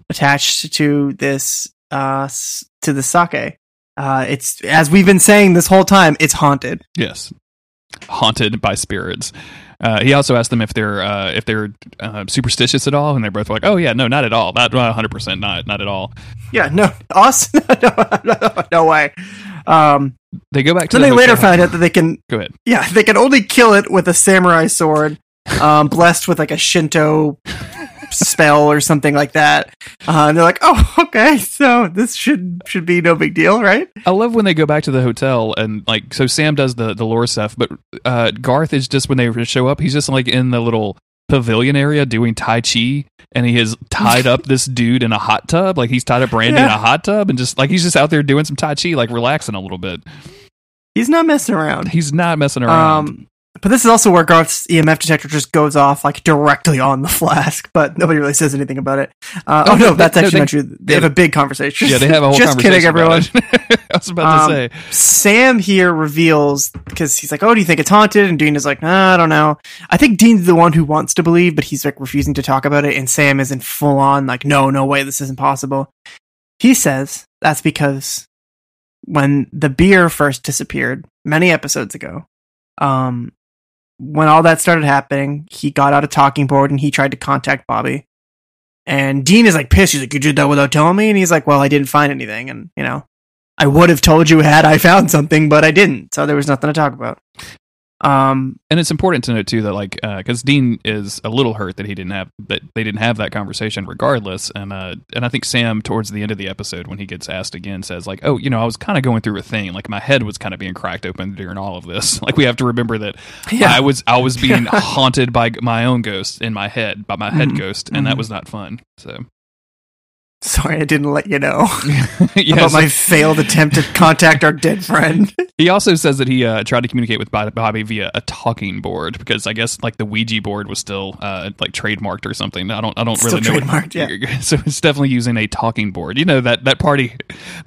attached to this uh to the sake. Uh, it's as we've been saying this whole time. It's haunted. Yes, haunted by spirits. Uh, he also asked them if they're uh, if they're uh, superstitious at all, and they're both like, "Oh yeah, no, not at all. Not one hundred percent, not not at all." Yeah, no, <laughs> us, <laughs> no, no, no way. Um, They go back to then the they later find out that they can Go ahead. Yeah, they can only kill it with a samurai sword, um, blessed with like a Shinto spell or something like that. Uh, and they're like, "Oh, <laughs> okay, so this should should be no big deal, right?" I love when they go back to the hotel and like so Sam does the the lore stuff, but uh, Garth is just when they show up, he's just like in the little pavilion area doing tai chi and he has tied up this dude in a hot tub like he's tied up Randy in a hot tub and just like he's just out there doing some tai chi like relaxing a little bit He's not messing around. he's not messing around Um, but this is also where Garth's EMF detector just goes off like directly on the flask, but nobody really says anything about it. Uh, Oh, oh, no, no, that's they- no, actually they- not true. They have a big conversation. yeah they have a whole conversation. <laughs> just kidding, everyone. <laughs> I was about Um, to say Sam here reveals because he's like, "Oh, do you think it's haunted?" And Dean is like, nah, "I don't know." I think Dean's the one who wants to believe, but he's like refusing to talk about it. And Sam is in full on like, "No, no way, this isn't possible." He says that's because when the beer first disappeared many episodes ago, um, when all that started happening, he got out a talking board and he tried to contact Bobby. And Dean is like pissed. He's like, "You did that without telling me?" And he's like, "Well, I didn't find anything." And you know, I would have told you had I found something, but I didn't. So there was nothing to talk about. Um, and it's important to note too that like because Dean is a little hurt that he didn't have that they didn't have that conversation regardless, and uh, and I think Sam towards the end of the episode when he gets asked again says like, oh, you know, I was kind of going through a thing, like my head was kind of being cracked open during all of this. <laughs> Like we have to remember that yeah, I was I was <laughs> being haunted by my own ghost in my head, by my head Mhm. ghost, and that Mhm. was not fun. So sorry I didn't let you know <laughs> <laughs> yeah, about my failed attempt to contact our dead friend. <laughs> he also says that he uh, tried to communicate with Bobby via a talking board because I guess like the Ouija board was still uh, like trademarked or something. I don't I don't Still really know. what- trademarked, So it's definitely using a talking board. You know that that party,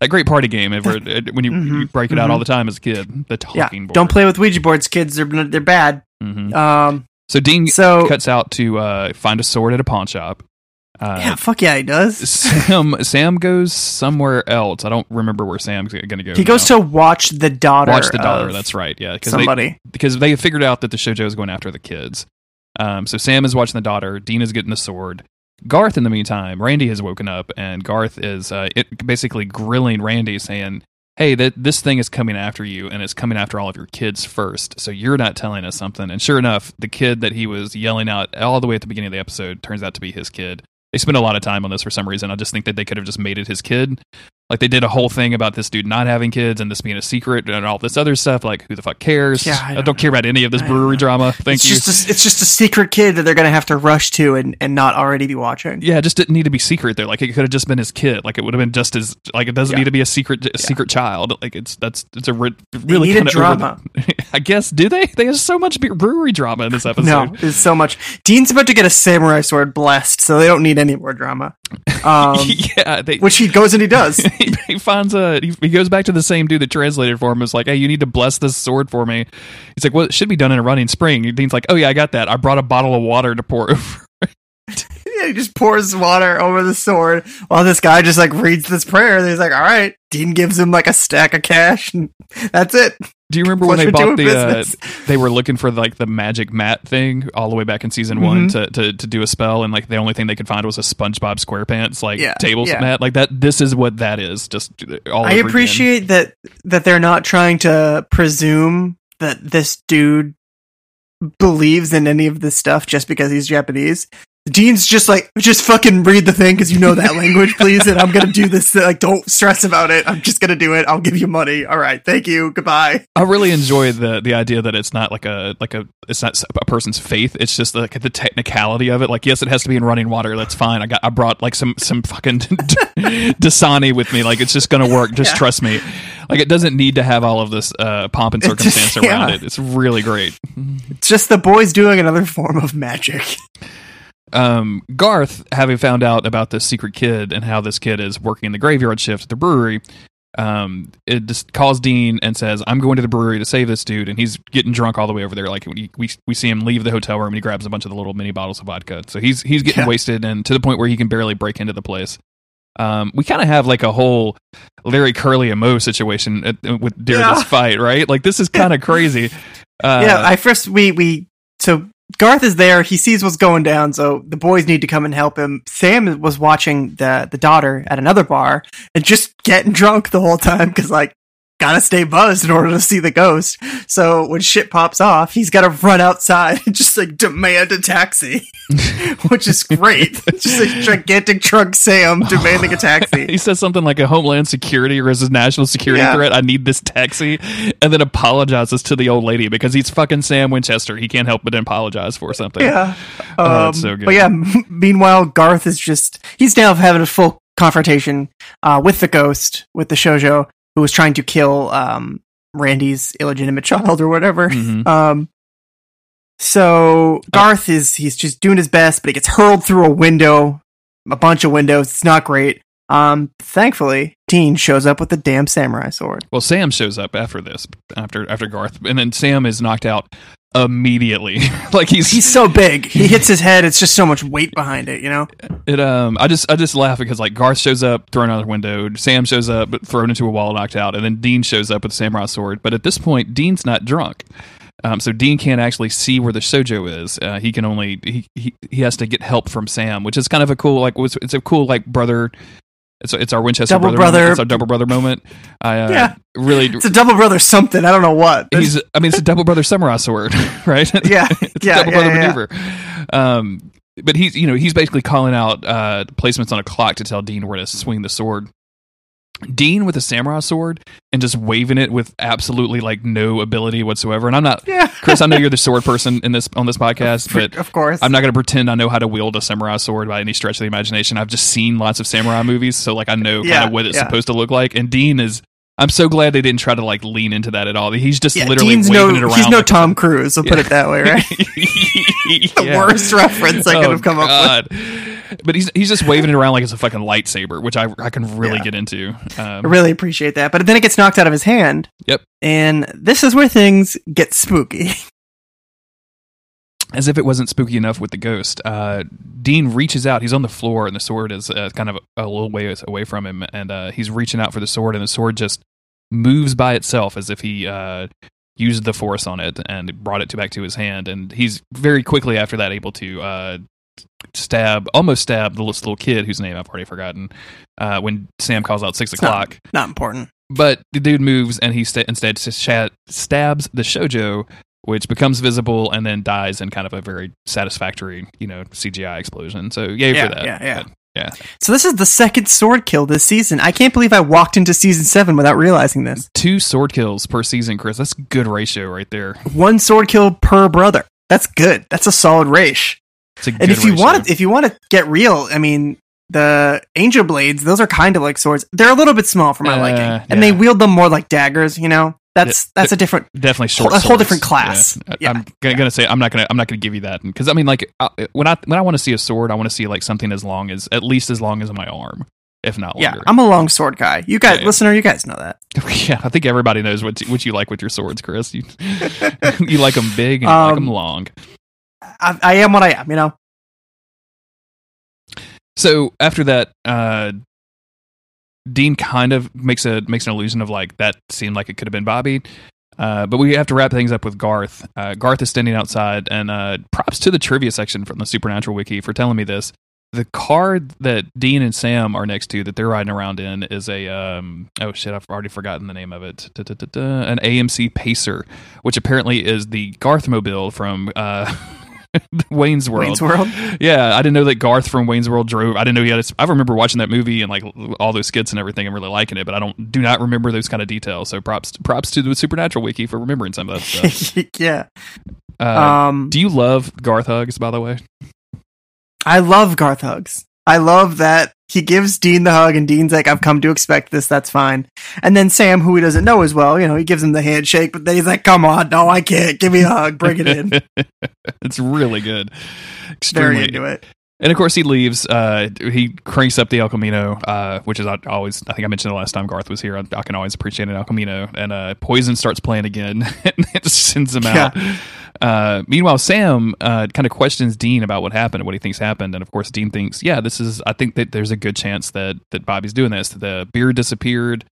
that great party game ever when you, you Mhm, break it out mhm. all the time as a kid. The Yeah, talking board. don't play with Ouija boards, kids. They're they're bad. Mhm. Um, So Dean so cuts out to uh, find a sword at a pawn shop. Uh, yeah, fuck yeah, he does. <laughs> Sam Sam goes somewhere else. I don't remember where Sam's going to go. He goes now. to watch the daughter. watch the daughter. That's right. Yeah, because they somebody. because they figured out that the shoujo is going after the kids. Um, so Sam is watching the daughter. Dean is getting the sword. Garth, in the meantime, Randy has woken up, and Garth is uh, it, basically grilling Randy, saying, "Hey, that this thing is coming after you, and it's coming after all of your kids first. So you're not telling us something." And sure enough, the kid that he was yelling out all the way at the beginning of the episode turns out to be his kid. They spent a lot of time on this for some reason. I just think that they could have just made it his kid. Like they did a whole thing about this dude not having kids and this being a secret and all this other stuff. Like who the fuck cares? Yeah, I I, don't don't care about any of this brewery drama. Thank it's you. just a, it's just a secret kid that they're gonna have to rush to and, and not already be watching. yeah, it just didn't need to be secret there. Like it could have just been his kid. Like it would have been just as like it doesn't Yeah. need to be a secret a secret child. Like it's that's it's a re- really needed kinda drama. the- <laughs> I guess do they? They have so much brewery drama in this <laughs> episode. No, there's so much. Dean's about to get a samurai sword blessed, so they don't need any more drama. <laughs> Um, yeah, they, which he goes and he does. <laughs> he, finds a he, goes back to the same dude that translated for him. Is like, hey, you need to bless this sword for me. He's like, well, it should be done in a running spring. Dean's like, oh yeah, I got that. I brought a bottle of water to pour <laughs> over. <laughs> Yeah, he just pours water over the sword while this guy just like reads this prayer. And he's like, "All right." Dean gives him like a stack of cash, and that's it. Do you remember when they bought the? Uh, they were looking for like the magic mat thing all the way back in season one Mm-hmm. to, to to do a spell, and like the only thing they could find was a SpongeBob SquarePants like Yeah, table yeah. mat. Like that. This is what that is. Just all. I over again. appreciate that that they're not trying to presume that this dude believes in any of this stuff just because he's Japanese. Dean's just like, just fucking read the thing because you know that language, please, and I'm gonna do this. Like, don't stress about it. I'm just gonna do it. I'll give you money. All right, thank you. Goodbye. I really enjoy the the idea that it's not like a like a it's not a person's faith. It's just like the technicality of it. Like, yes, it has to be in running water. That's fine. I got I brought like some some fucking <laughs> Dasani with me. Like, it's just gonna work. Just Yeah. trust me. Like, it doesn't need to have all of this uh, pomp and It's just- circumstance around yeah. it. It's really great. It's just the boys doing another form of magic. Um, Garth, having found out about this secret kid and how this kid is working in the graveyard shift at the brewery, um, it just calls Dean and says, "I'm going to the brewery to save this dude," and he's getting drunk all the way over there. Like we we, we see him leave the hotel room and he grabs a bunch of the little mini bottles of vodka. So he's he's getting Yeah. wasted and to the point where he can barely break into the place. Um, we kind of have like a whole Larry Curly and Moe situation at, with during Yeah. this fight, right? Like this is kind of <laughs> crazy. Uh, yeah, I first we we so Garth is there. He sees what's going down, so the boys need to come and help him. Sam was watching the the daughter at another bar and just getting <laughs> drunk the whole time because like gotta stay buzzed in order to see the ghost. So when shit pops off, he's gotta run outside and <laughs> just like demand a taxi, <laughs> which is great. <laughs> just a gigantic drunk Sam demanding a taxi. he says something like a Homeland Security or is a national security Yeah. threat. I need this taxi, and then apologizes to the old lady because he's fucking Sam Winchester. He can't help but apologize for something. Yeah. Oh, Um, that's so good. But yeah, meanwhile, Garth is just, he's now having a full confrontation uh, with the ghost, with the Shoujo, who was trying to kill um, Randy's illegitimate child or whatever. Mhm. Um, so Garth is, he's just doing his best, but he gets hurled through a window, a bunch of windows. It's not great. Um, thankfully, Dean shows up with the damn samurai sword. Well, Sam shows up after this, after after Garth, and then Sam is knocked out immediately. <laughs> like he's, He's so big. He hits his head. It's just so much weight behind it, you know? it. Um, I just I just laugh because like Garth shows up, thrown out of the window. Sam shows up, but thrown into a wall, knocked out, and then Dean shows up with a samurai sword. But at this point, Dean's not drunk. Um, so Dean can't actually see where the shojo is. Uh, he can only he, he he has to get help from Sam, which is kind of a cool like it's a cool like brother. It's it's our Winchester Double brother. moment. brother. It's our double brother moment. I uh, Yeah. really. It's a double brother something. I don't know what. He's I mean it's a double brother samurai sword, <laughs> right? <laughs> yeah. it's yeah, a double yeah, brother yeah. maneuver. Um, but he's you know he's basically calling out uh, placements on a clock to tell Dean where to swing the sword. Dean with a samurai sword and just waving it with absolutely like no ability whatsoever. And I'm not, Yeah. Chris. I know you're the <laughs> sword person in this on this podcast, but of course. I'm not going to pretend I know how to wield a samurai sword by any stretch of the imagination. I've just seen lots of samurai movies, so like I know kind of what it's yeah. supposed to look like. And Dean is. I'm so glad they didn't try to like lean into that at all. He's just literally Dean's waving no, it around. He's no like- Tom <laughs> Cruise. We'll put it that way, right? <laughs> the worst reference I could oh, have come up with. But he's he's just waving it around like it's a fucking lightsaber, which I I can really Yeah. get into. Um, I really appreciate that. But then it gets knocked out of his hand. Yep. And this is where things get spooky. <laughs> as if it wasn't spooky enough with the ghost, uh, Dean reaches out. He's on the floor, and the sword is uh, kind of a, little ways away from him, and uh, he's reaching out for the sword, and the sword just moves by itself as if he uh, used the force on it and brought it to back to his hand. And he's very quickly after that able to uh, stab, almost stab the little, kid whose name I've already forgotten. Uh, when Sam calls out six It's o'clock, Not important. but the dude moves and he sta instead s- stabs the shojo which becomes visible and then dies in kind of a very satisfactory you know cgi explosion so yay Yeah, for that yeah, yeah. But, yeah So this is the second sword kill this season. I can't believe I walked into season seven without realizing this. two sword kills per season chris that's good ratio right there One sword kill per brother. That's good. That's a solid race. And if you want to, if you want to get real, I mean, the angel blades, those are kind of like swords. They're a little bit small for my Uh, liking, and they wield them more like daggers. You know, that's Yeah, that's a different. definitely short a whole different class. Yeah. I- Yeah, i'm gonna, gonna say i'm not gonna i'm not gonna give you that because i mean like uh, when i when i want to see a sword i want to see like something as long as at least as long as my arm if not Yeah, longer I'm a long sword guy. You guys, Yeah, yeah. listener, you guys know that. <laughs> Yeah, I think everybody knows what what you like with your swords, Chris. You, <laughs> you like them big and you like Um, them long. I, I am what I am. You know. So after that, uh, Dean kind of makes a makes an illusion of like that seemed like it could have been Bobby. Uh, but we have to wrap things up with Garth. Uh, Garth is standing outside, and uh, props to the trivia section from the Supernatural Wiki for telling me this. The car that Dean and Sam are next to that they're riding around in is a um, oh shit I've already forgotten the name of it Da-da-da-da. an AMC Pacer, which apparently is the Garth mobile from uh, <laughs> <laughs> Wayne's World. Wayne's World. Yeah, I didn't know that Garth from Wayne's World drove. I didn't know he had. A, I remember watching that movie and like all those skits and everything, and really liking it. But I don't do not remember those kind of details. So props props to the Supernatural Wiki for remembering some of that stuff. <laughs> yeah. Uh, Um, do you love Garth hugs? By the way, I love Garth hugs. I love that he gives Dean the hug, and Dean's like, "I've come to expect this. That's fine." And then Sam, who he doesn't know as well, you know, he gives him the handshake, but then he's like, "Come on, no, I can't. Give me a hug. Bring it in." <laughs> it's really good. Very Extremely. into it. And of course, he leaves. Uh, he cranks up the El Camino, uh, which is I always. I think I mentioned the last time Garth was here. I, I can always appreciate an El Camino. And uh, Poison starts playing again, <laughs> and it sends him out. Uh, meanwhile, Sam uh, kind of questions Dean about what happened and what he thinks happened. And of course, Dean thinks, "Yeah, this is. I think that there's a good chance that that Bobby's doing this. The beard disappeared.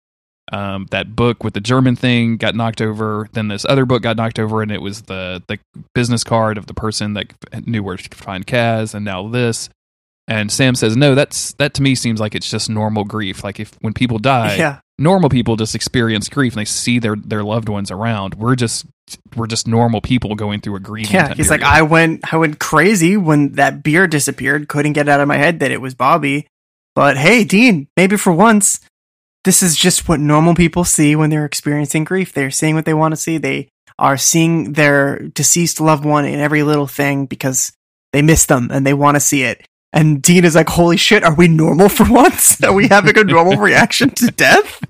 Um, that book with the German thing got knocked over. Then this other book got knocked over, and it was the the business card of the person that knew where to find Cas. And now this. And Sam says, "No, that's that to me seems like it's just normal grief. Like if when people die, Yeah. normal people just experience grief and they see their their loved ones around. We're just we're just normal people going through a grieving. Yeah, he's like. I went, I went crazy when that beer disappeared. Couldn't get out of my head that it was Bobby. But hey, Dean, maybe for once, this is just what normal people see when they're experiencing grief. They're seeing what they want to see. They are seeing their deceased loved one in every little thing because they miss them and they want to see it. And Dean is like, "Holy shit, are we normal for once? Are we having a normal <laughs> reaction to death?"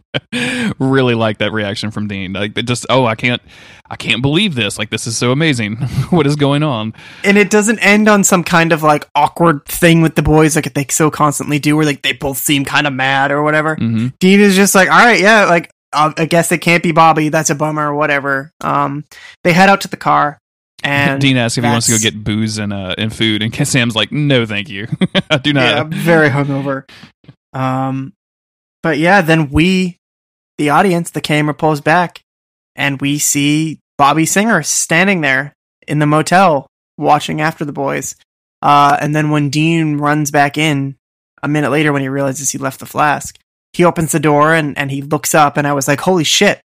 really like that reaction from Dean. Like, just oh, I can't, I can't believe this. Like, this is so amazing. <laughs> what is going on? and it doesn't end on some kind of like awkward thing with the boys like they so constantly do where like they both seem kind of mad or whatever hmm dean is just like all right yeah like uh, i guess it can't be bobby that's a bummer or whatever um they head out to the car and Dean asks if he wants to go get booze and uh and food, and <laughs> Sam's like, no, thank you. <laughs> I do yeah, not. I'm very hungover um but yeah then we the audience the camera pulls back and we see bobby singer standing there in the motel watching after the boys uh and then when dean runs back in a minute later when he realizes he left the flask he opens the door and and he looks up and i was like holy shit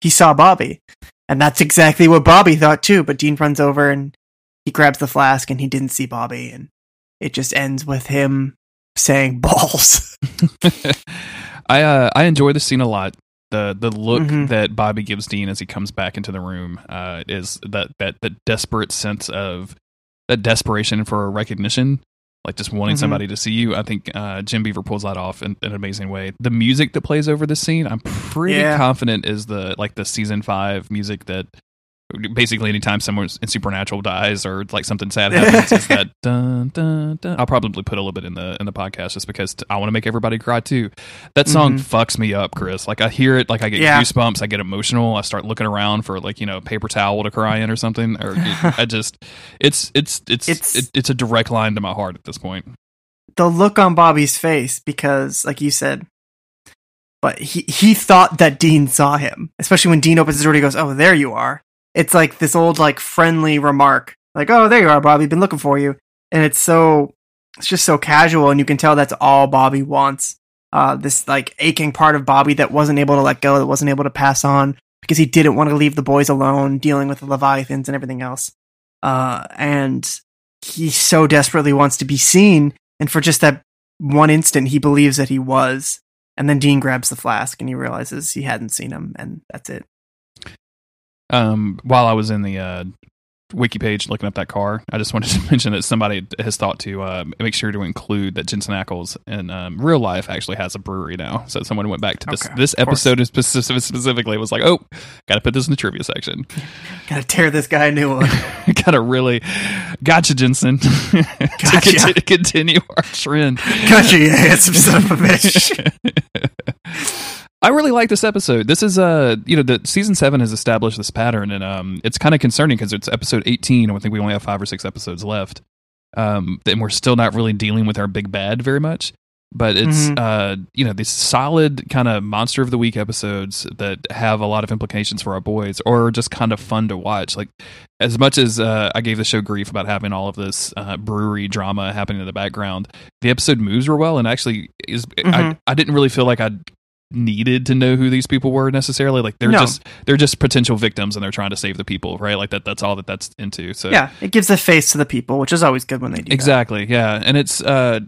he saw bobby and that's exactly what bobby thought too but dean runs over and he grabs the flask and he didn't see bobby and it just ends with him saying balls <laughs> I uh, I enjoy the scene a lot. The the look Mhm. that Bobby gives Dean as he comes back into the room uh, is that that that desperate sense of that desperation for recognition, like just wanting Mhm. somebody to see you. I think uh, Jim Beaver pulls that off in, in an amazing way. The music that plays over this scene, I'm pretty Yeah. confident is the like the season five music that. Basically, anytime someone in Supernatural dies or like something sad happens, it's that <laughs> dun dun dun. I'll probably put a little bit in the in the podcast just because t- I want to make everybody cry too. That song Mhm. fucks me up, Chris. Like I hear it, like I get Yeah. goosebumps, I get emotional, I start looking around for like you know a paper towel to cry in or something. Or <laughs> I just, it's it's it's It's- it's, it's a direct line to my heart at this point. the look on Bobby's face because, like you said, but he he thought that Dean saw him, especially when Dean opens the door. He goes, "Oh, there you are." It's like this old like friendly remark, like, "Oh, there you are, Bobby. Been looking for you," and it's so it's just so casual, and you can tell that's all Bobby wants. Uh, this like aching part of Bobby that wasn't able to let go, that wasn't able to pass on because he didn't want to leave the boys alone dealing with the Leviathans and everything else. Uh, and he so desperately wants to be seen and for just that one instant, he believes that he was. And then Dean grabs the flask and he realizes he hadn't seen him, and that's it. Um, while I was in the uh, wiki page looking up that car, I just wanted <laughs> to mention that somebody has thought to uh, make sure to include that Jensen Ackles in um, real life actually has a brewery now. So someone went back to this Okay, this episode specific, specifically was like, oh, got to put this in the trivia section. <laughs> Gotta tear this guy a new one. <laughs> got to really, gotcha, Jensen, to Gotcha. conti- continue our trend. gotcha, you handsome son of a bitch. I really like this episode. This is uh, you know, the season seven has established this pattern, and um, it's kind of concerning because it's episode eighteen, and I think we only have five or six episodes left. Um, and we're still not really dealing with our big bad very much. But it's Mhm. uh, you know, these solid kind of monster of the week episodes that have a lot of implications for our boys, or just kind of fun to watch. Like as much as uh, I gave the show grief about having all of this uh, brewery drama happening in the background, the episode moves real well, and actually is. I, Mhm. I didn't really feel like I needed to know who these people were necessarily. Like they're No. just they're just potential victims, and they're trying to save the people, right? Like that. That's all that that's into. So yeah, it gives a face to the people, which is always good when they do that. exactly, yeah. And it's uh,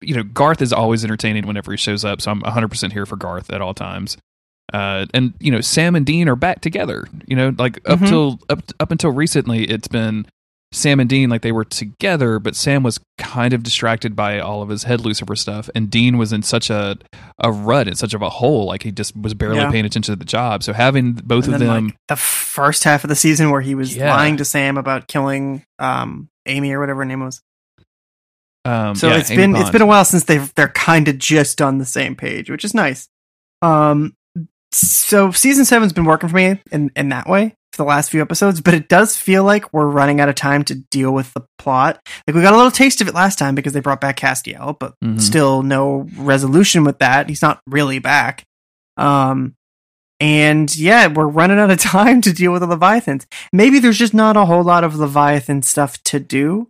you know, Garth is always entertaining whenever he shows up. So I'm 100 percent here for Garth at all times. Uh, and you know, Sam and Dean are back together. You know, like up Mhm. till up up until recently, it's been Sam and Dean like they were together, but Sam was kind of distracted by all of his head Lucifer stuff, and Dean was in such a a rut, in such of a hole, like he just was barely Yeah. paying attention to the job. So having both And of them, like, the first half of the season where he was Yeah. lying to Sam about killing um, Amy or whatever her name was. um, So yeah, it's Amy been it's been a while since they've they're kind of just on the same page, which is nice. Um, so season seven's been working for me in in that way for the last few episodes, but it does feel like we're running out of time to deal with the plot. Like we got a little taste of it last time because they brought back Castiel, but Mhm. still no resolution with that. He's not really back. Um, and yeah, we're running out of <laughs> time to deal with the Leviathans. Maybe there's just not a whole lot of Leviathan stuff to do.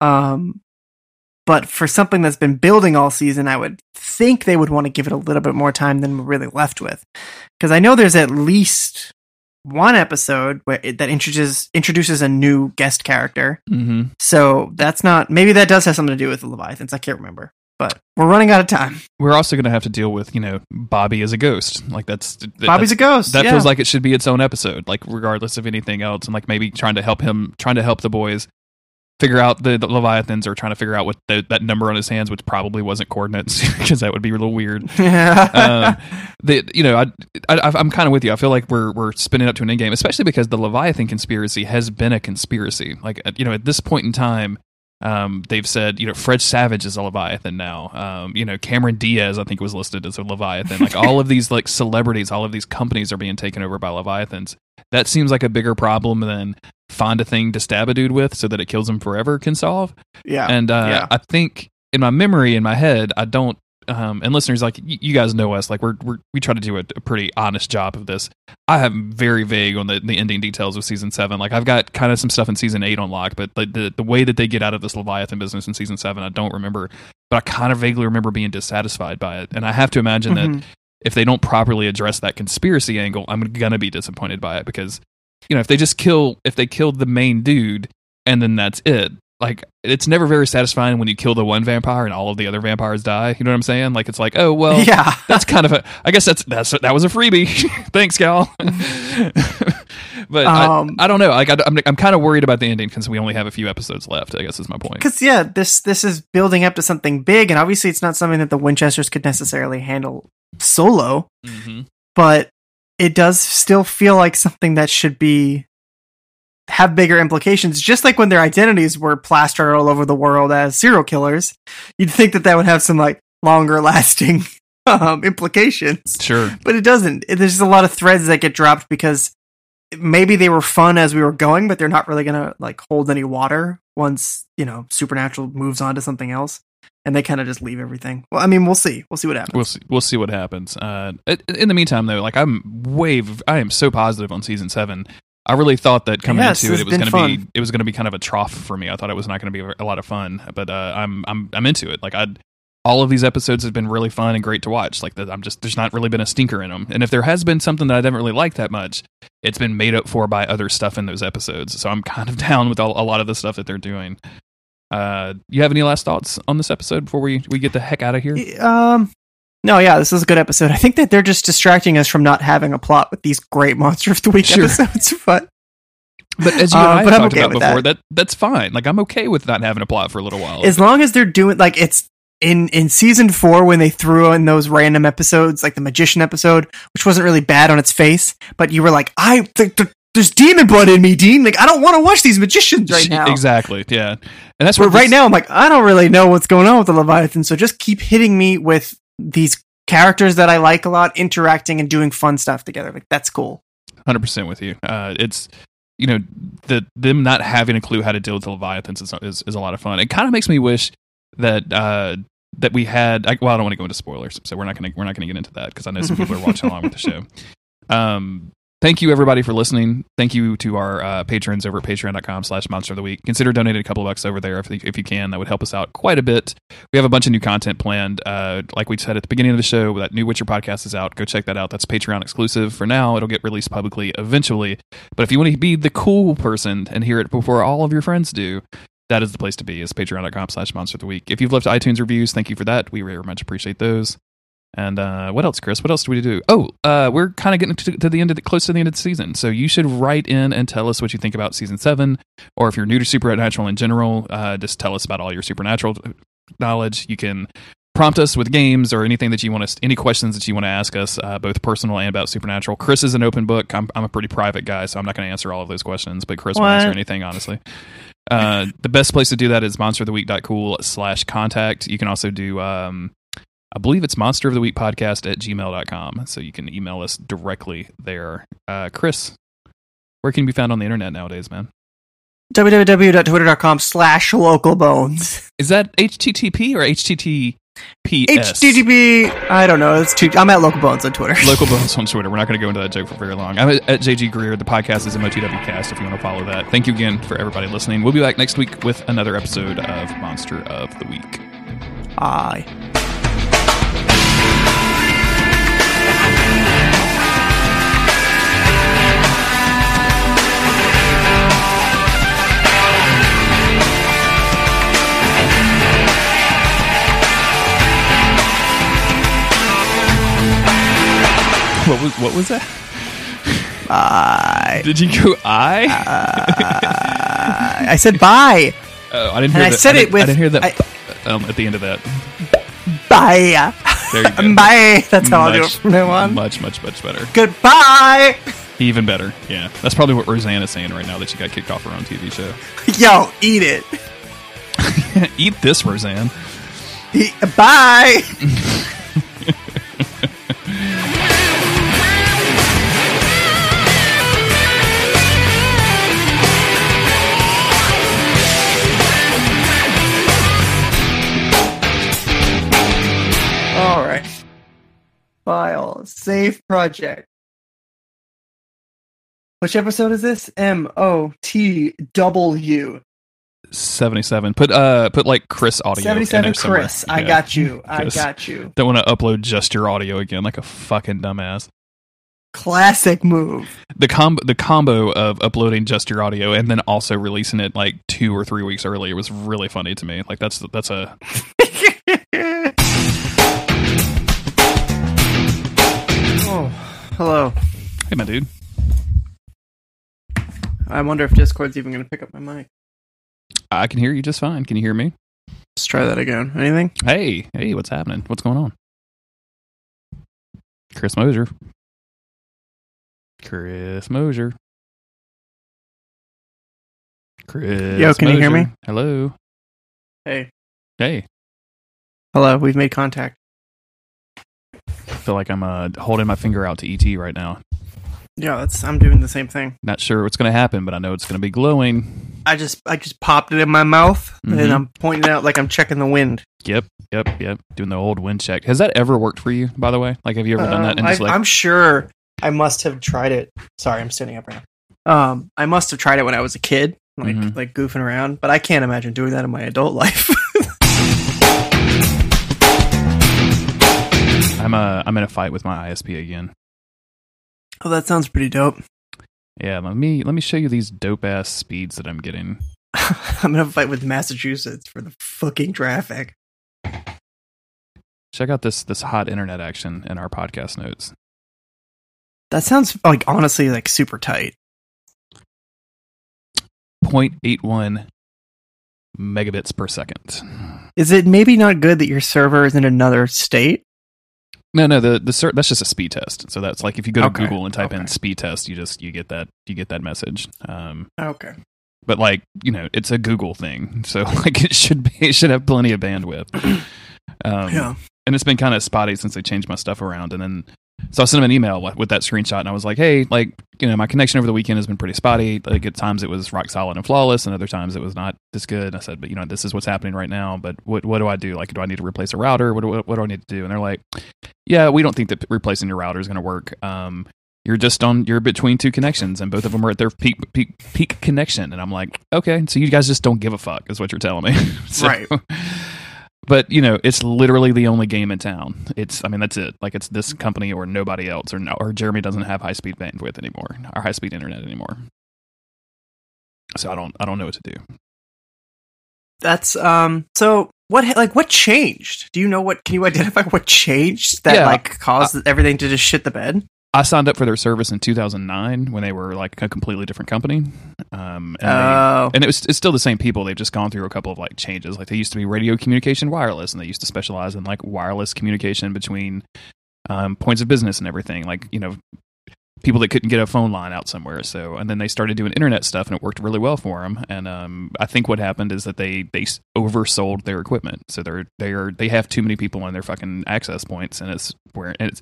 Um, But for something that's been building all season, I would think they would want to give it a little bit more time than we're really left with. Because I know there's at least one episode where it, that introduces introduces a new guest character. Mm-hmm. So that's not maybe that does have something to do with the Leviathans. I can't remember. But we're running out of time. We're also going to have to deal with, you know, Bobby as a ghost. Like that's that- Bobby's a ghost. That yeah. feels like it should be its own episode, like regardless of anything else, and like maybe trying to help him, trying to help the boys figure out the, the Leviathans, are trying to figure out what the, that number on his hands, which probably wasn't coordinates, <laughs> because that would be a little weird. <laughs> um, the you know I, I I'm kind of with you. I feel like we're we're spinning up to an end game, especially because the Leviathan conspiracy has been a conspiracy. Like uh, you know at this point in time, um, they've said you know Fred Savage is a Leviathan now. Um, you know Cameron Diaz I think was listed as a Leviathan. Like all of these like celebrities, all of these companies are being taken over by Leviathans. That seems like a bigger problem than find a thing to stab a dude with so that it kills him forever can solve. yeah. And uh, Yeah. I think in my memory, in my head, I don't. Um, and listeners, like y- you guys know us, like we're, we're we try to do a, a pretty honest job of this. I am very vague on the, the ending details of season seven. Like I've got kind of some stuff in season eight on lock, but like the the way that they get out of this Leviathan business in season seven, I don't remember. But I kind of vaguely remember being dissatisfied by it, and I have to imagine that Mhm. if they don't properly address that conspiracy angle, I'm gonna be disappointed by it because you know if they just kill if they killed the main dude and then that's it. Like it's never very satisfying when you kill the one vampire and all of the other vampires die. You know what I'm saying? Like it's like, oh well, <laughs> yeah. that's kind of a. I guess that's that's that was a freebie. <laughs> Thanks, Gal. <laughs> but Um, I, I don't know. Like I, I'm I'm kind of worried about the ending because we only have a few episodes left. I guess is my point. Because yeah, this this is building up to something big, and obviously it's not something that the Winchesters could necessarily handle solo. Mm-hmm. But it does still feel like something that should be have bigger implications. Just like when their identities were plastered all over the world as serial killers, you'd think that that would have some like longer lasting <laughs> um, implications. Sure. But it doesn't. There's just a lot of threads that get dropped because maybe they were fun as we were going, but they're not really gonna like hold any water once you know Supernatural moves on to something else, and they kind of just leave everything. Well, I mean, we'll see. We'll see what happens. We'll see. We'll see what happens. Uh, in the meantime, though, like I'm way, I am so positive on season seven. I really thought that coming Yes, into it, it was going to be, it was going to be kind of a trough for me. I thought it was not going to be a lot of fun, but uh, I'm, I'm, I'm into it. Like I, all of these episodes have been really fun and great to watch. Like I'm just, there's not really been a stinker in them. And if there has been something that I didn't really like that much, it's been made up for by other stuff in those episodes. So I'm kind of <laughs> down with all, a lot of the stuff that they're doing. Uh, you have any last thoughts on this episode before we, we get the heck out of here? Um, no, yeah, this is a good episode. I think that they're just distracting us from not having a plot with these great <laughs> Monster of the Week Sure. episodes. <laughs> But But as you Uh, and I but I'm talked okay about before, that. that's fine. Like I'm okay with not having a plot for a little while. as long as they're doing like it's in in season four when they threw in those random episodes, like the magician episode, which wasn't really bad on its face, but you were like, I th- th- there's demon blood in me, Dean. Like I don't want to watch these magicians right <laughs> now. exactly. Yeah, and that's what right this- now, I'm like, I don't really know what's going on with the Leviathan, so just keep hitting me with these characters that I like a lot, interacting and doing fun stuff together. Like that's cool. hundred percent with you. Uh, it's you know the them not having a clue how to deal with the leviathans is is, is a lot of fun. It kind of makes me wish that uh, that we had. I, well, I don't want to go into spoilers, so we're not gonna we're not gonna get into that because I know some people are watching along with the show. <laughs> Um, thank you everybody for listening. Thank you to our uh, patrons over at patreon.com slash monster of the week. Consider donating a couple bucks over there if, if you can. That would help us out quite a bit. We have a bunch of new content planned. Uh, like we said at the beginning of the show, that new Witcher podcast is out. Go check that out. That's Patreon exclusive for now. It'll get released publicly eventually. But if you want to be the cool person and hear it before all of your friends do, that is the place to be is patreon.com slash monster of the week. If you've left iTunes reviews, thank you for that. We very much appreciate those. And uh, what else, Chris? What else do we do? Oh, uh, we're kind of getting to, to the end of the, close to the end of the season, so you should write in and tell us what you think about season seven, or if you're new to Supernatural in general, uh, just tell us about all your Supernatural knowledge. You can prompt us with games or anything that you want us, any questions that you want to ask us, uh, both personal and about Supernatural. Chris is an open book. I'm, I'm a pretty private guy, so I'm not going to answer all of those questions, but Chris will answer anything honestly. Uh, the best place to do that is monsteroftheweek.cool slash contact. You can also do, um, I believe it's monster of the week podcast at gmail.com. So you can email us directly there. Uh, Chris, where can you be found on the internet nowadays, man? www.twitter.com slash local bones. Is that HTTP or HTT? P.S. HTTP. I don't know. It's too. I'm at Local Bones on Twitter. <laughs> Local Bones on Twitter. We're not going to go into that joke for very long. I'm at, at JG Greer. The podcast is MOTW Cast if you want to follow that. Thank you again for everybody listening. We'll be back next week with another episode of Monster of the Week. Aye. <laughs> What was what was that? Bye. Did you go I? Uh, I said bye. oh, I didn't and hear I that. said it didn't- I didn't hear that I- um, at the end of that. Bye. There you go. <laughs> Bye. That's how I'll do it Much- from now on. Much, much, much better. Goodbye. Even better. Yeah. That's probably what Roseanne is saying right now that she got kicked off her own TV show. <laughs> Yo, eat it. Eat this, Roseanne. Eat- Bye. File. Save project. Which episode is this? M O T W. 77. Put uh put like Chris audio. in 77 there somewhere. Chris. I got you. I got you. Don't want to upload just your audio again like a fucking dumbass. Classic move. The com the combo of uploading just your audio and then also releasing it like two or three weeks earlier was really funny to me. Like that's that's a hello. hey my dude. I wonder if Discord's even going to pick up my mic. I can hear you just fine. Can you hear me? Let's try that again. Anything? Hey, hey, what's happening? What's going on? Chris Mosier. Chris Mosier. Chris. Yo, can you hear me? Hello. Hey. Hey. Hello. We've made contact. I feel like I'm uh, holding my finger out to ET right now. Yeah, that's. I'm doing the same thing. Not sure what's going to happen, but I know it's going to be glowing. I just, I just popped it in my mouth, Mhm. and I'm pointing out like I'm checking the wind. Yep, yep, yep. Doing the old wind check. Has that ever worked for you, by the way? Like, have you ever done that? Um, And I, like, I'm sure I must have tried it. Sorry, I'm standing up right now. Um, I must have tried it when I was a kid, like Mhm. like goofing around. But I can't imagine doing that in my adult <laughs> life. I'm uh, I'm in a fight with my ISP again. oh, that sounds pretty dope. Yeah, let me let me show you these dope ass speeds that I'm getting. <laughs> I'm gonna fight with Massachusetts for the fucking traffic. Check out this this hot internet action in our podcast notes. That sounds like honestly like super tight. 0.81 megabits per second. Is it maybe not good that your server is in another state? No, no, the the cer- that's just a speed test. So that's like if you go to Okay, Google and type in speed test, you just you get that you get that message. Um, Okay. but like you know, it's a Google thing, <laughs> so like it should be it should have plenty of bandwidth. <clears throat> Um, Yeah. and it's been kind of spotty since they changed my stuff around. And then, so I sent him an email with, with that screenshot, and I was like, "Hey, like, you know, my connection over the weekend has been pretty spotty. Like, at times it was rock solid and flawless, and other times it was not this good." And I said, "But you know, this is what's happening right now. But what what do I do? Like, do I need to replace a router? What do, what, what do I need to do?" And they're like, "Yeah, we don't think that replacing your router is going to work. Um, you're just on you're between two connections, and both of them are at their peak peak peak connection." And I'm like, "Okay, so you guys just don't give a fuck," is what you're telling me, <laughs> So- Right. But you know it's literally the only game in town it's i mean that's it like it's this company or nobody else or no, or jeremy doesn't have high speed bandwidth anymore or high speed internet anymore so i don't i don't know what to do That's um so what like what changed? Do you know what can you identify what changed that Yeah, like caused everything to just shit the bed? I signed up for their service in 2009 when they were like a completely different company. Um and, they- Oh. and it was it's still the same people. They've just gone through a couple of like changes. Like they used to be radio communication wireless and they used to specialize in like wireless communication between um, points of business and everything. Like you know people that couldn't get a phone line out somewhere. So and then they started doing internet stuff and it worked really well for them and um, i think what happened is that they they oversold their equipment. So they're they are they have too many people on their fucking access points and it's where and it's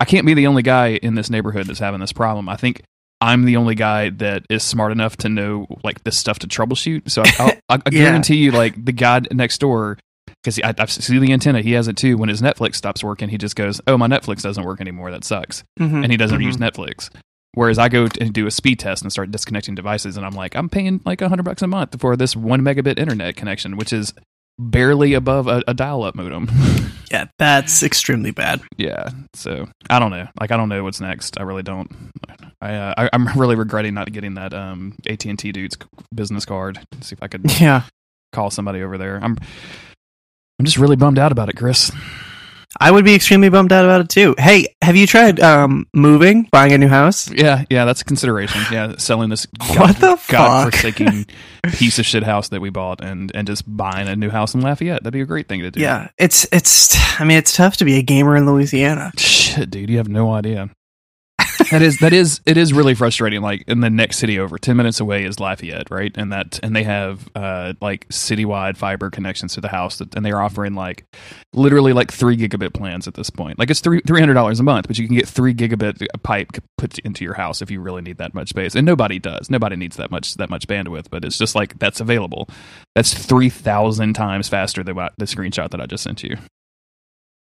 i can't be the only guy in this neighborhood that's having this problem i think I'm the only guy that is smart enough to know like this stuff to troubleshoot. So I, I, <laughs> Yeah. guarantee you, like the guy next door because I, I see the antenna. He has it too. When his Netflix stops working, he just goes, "Oh, my Netflix doesn't work anymore. That sucks," Mhm. and he doesn't Mhm. use Netflix. Whereas I go and do a speed test and start disconnecting devices, and I'm like, I'm paying like a hundred bucks a month for this one megabit internet connection, which is barely above a, a dial-up modem. <laughs> Yeah, that's extremely bad. yeah, so I don't know. Like, I don't know what's next. I really don't. I, uh, I I'm really regretting not getting that um AT and T dude's business card. See if I could Yeah. call somebody over there. I'm I'm just really bummed out about it, Chris. I would be extremely bummed out about it too. Hey, have you tried um moving, buying a new house? Yeah, yeah, that's a consideration. Yeah, selling this <laughs> What the fuck? godforsaken <laughs> piece of shit house that we bought and and just buying a new house in Lafayette. That'd be a great thing to do. Yeah, it's it's. I mean, it's tough to be a gamer in Louisiana. Shit, dude, you have no idea. That is that is it is really frustrating. Like in the next city over, ten minutes away is Lafayette, right? And that and they have uh like citywide fiber connections to the house, that, and they are offering like literally like three gigabit plans at this point. Like it's three three hundred dollars a month, but you can get three gigabit pipe put into your house if you really need that much space. And nobody does. Nobody needs that much that much bandwidth, but it's just like that's available. That's three thousand times faster than the screenshot that I just sent you.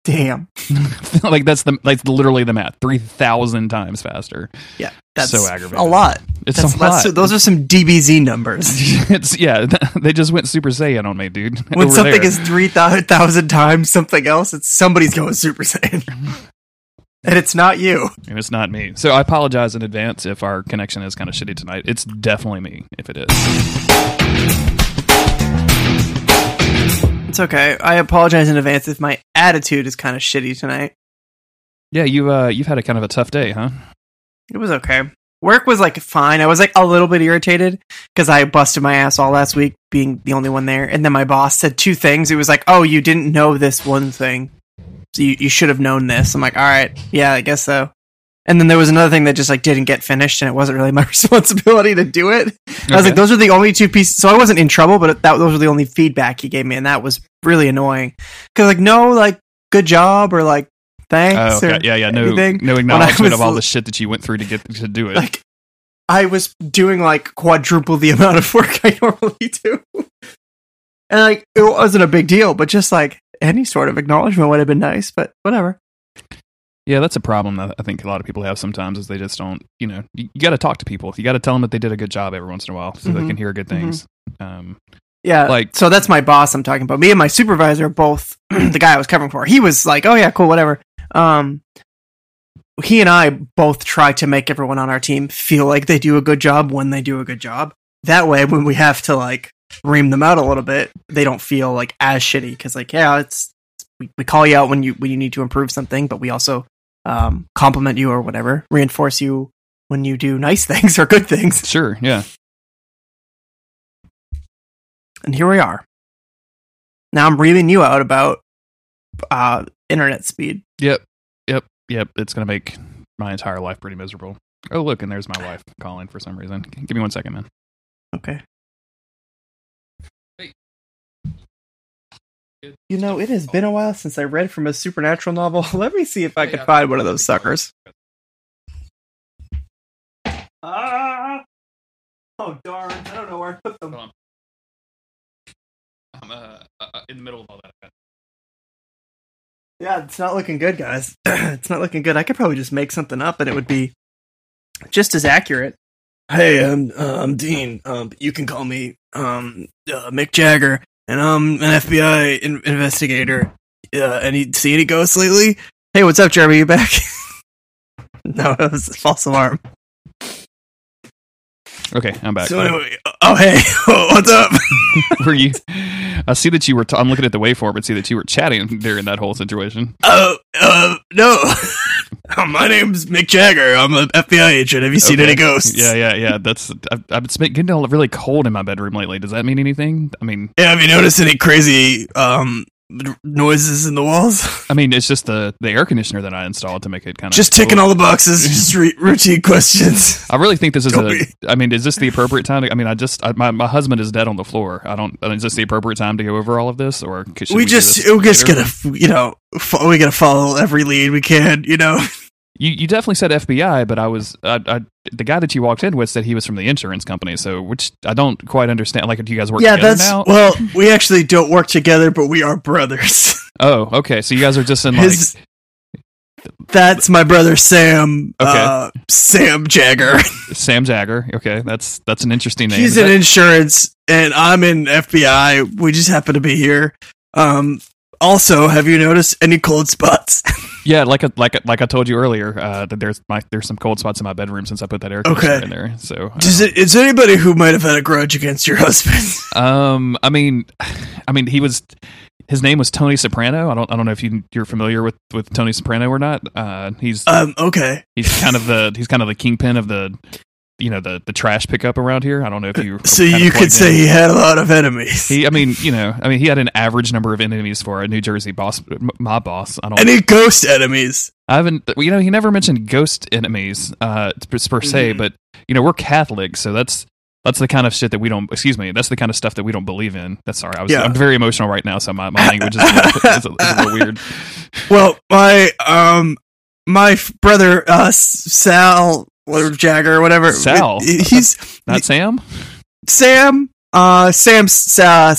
Damn. <laughs> like that's the like literally the math. Three thousand times faster. Yeah, that's So aggravating. a lot. It's That's, a that's- lot. those are some DBZ numbers. <laughs> it's yeah. <laughs> They just went Super Saiyan on me, dude. When over something there. is three thousand times something else, it's somebody's going Super Saiyan, and it's not you. and it's not me. So I apologize in advance if our connection is kind of shitty tonight. It's definitely me if it is. It's okay. I apologize in advance if my attitude is kind of shitty tonight. Yeah, you uh you've had a kind of a tough day, huh? It was okay. Work was like fine. I was like a little bit irritated because I busted my ass all last week being the only one there. And then my boss said two things. It was like, oh, you didn't know this one thing. So you, you should have known this. I'm like, all right. Yeah, I guess so. And then there was another thing that just like didn't get finished and it wasn't really my <laughs> responsibility to do it. I was like, those are the only two pieces. So I wasn't in trouble, but that those were the only feedback he gave me. And that was really annoying. Cause like, no, like, good job or like, thanks. Oh, or okay. yeah, yeah. No, anything. no acknowledgement was of all the shit that you went through to get to do it. like I was doing like quadruple the <laughs> amount of work I normally do. And like it wasn't a big deal, but just like any sort of acknowledgement would have been nice, but whatever. Yeah, that's a problem that I think a lot of people have sometimes is they just don't. You know, you, you got to talk to people. You got to tell them that they did a good job every once in a while, so they Mhm. can hear good things. Um, Yeah. Like- so that's my boss I'm talking about. Me and my supervisor both <clears throat> the guy I was covering for. He was like, "Oh yeah, cool, whatever." Um he and I both try to make everyone on our team feel like they do a good job when they do a good job. That way when we have to like ream them out a little bit, they don't feel like as shitty cuz like, yeah, it's we, we call you out when you when you need to improve something, but we also um compliment you or whatever, reinforce you when you do nice <laughs> things or good things. sure, yeah. and here we are. Now I'm reaming you out about uh, internet speed. Yep, yep, yep. It's gonna make my entire life pretty miserable. Oh, look, and there's my wife calling for some reason. Give me one second, man. Okay. You know, it has been a while since I read from a supernatural novel. <laughs> Let me see if I can find one of those suckers. Ah! Oh darn! I don't know where I put them. Hold on. I'm uh, uh, in the middle of all that. Yeah, it's not looking good, guys. <clears throat> it's not looking good. I could probably just make something up, and it would be just as accurate. Hey, I'm uh, I'm Dean. Um, you can call me um uh, Mick Jagger, and I'm an FBI in- investigator. Uh, any see any ghosts lately? Hey, what's up, Jeremy? You back? <laughs> no, it was a false alarm. Okay, I'm back. So anyway, oh hey, <laughs> what's up? <laughs> were you? I see that you were. T- I'm looking at the waveform and see that you were chatting during that whole situation. Uh, uh, no. <laughs> My name's Mick Jagger. I'm an FBI agent. Have you seen Okay. any ghosts? Yeah, yeah, yeah. That's. I've, I've been getting all really cold in my bedroom lately. Does that mean anything? I mean, Yeah, have you noticed any crazy um noises in the walls? <laughs> I mean, it's just the the air conditioner that I installed to make it kind of Just ticking all the boxes, <laughs> just re- routine questions. I really think this is a. be. I mean, is this the appropriate time? To, I mean, I just I, my my husband is dead on the floor. I don't. I mean, is this the appropriate time to go over all of this, or should we just we're just gonna you know fo- we gotta follow every lead we can. You know, <laughs> You you definitely said FBI, but I was I, I, the guy that you walked in with said he was from the insurance company. So which I don't quite understand. Like, do you guys work yeah, together that's now? well, we actually don't work together, but we are brothers. <laughs> oh, okay. So you guys are just in like His, that's my brother Sam. Okay. Uh, Sam Jagger. <laughs> Sam Jagger. Okay, that's that's an interesting name. He's in that- insurance, and I'm in FBI. We just happen to be here. Um, also, have you noticed any cold spots? <laughs> yeah, like a, like a, like I told you earlier, uh, that there's my there's some cold spots in my bedroom since I put that air conditioner Okay. in there. So uh, Does it, is anybody who might have had a grudge against your <laughs> husband? Um, I mean, <sighs> I mean, he was his name was Tony Soprano. I don't I don't know if you you're familiar with with Tony Soprano or not. Uh, he's um, okay. he's kind of the he's kind of the kingpin of the you know the the trash pickup around here. I don't know if you <laughs> So you could plugged say he had a lot of enemies. he. I mean, <laughs> you know, I mean, he had an average number of enemies for a New Jersey boss, my boss. I don't. Any ghost enemies? I haven't. You know, he never mentioned ghost enemies uh, per, per se, Mhm. but you know, we're Catholic, so that's that's the kind of shit that we don't. Excuse me, that's the kind of stuff that we don't believe in. That's sorry. I was. Yeah. I'm very emotional right now, so my, my language is a, little, <laughs> is a, is a little weird. Well, my um, my f- brother uh, Sal or Jagger or whatever. Sal? He's Not Sam. Sam. Uh, Sam. Uh,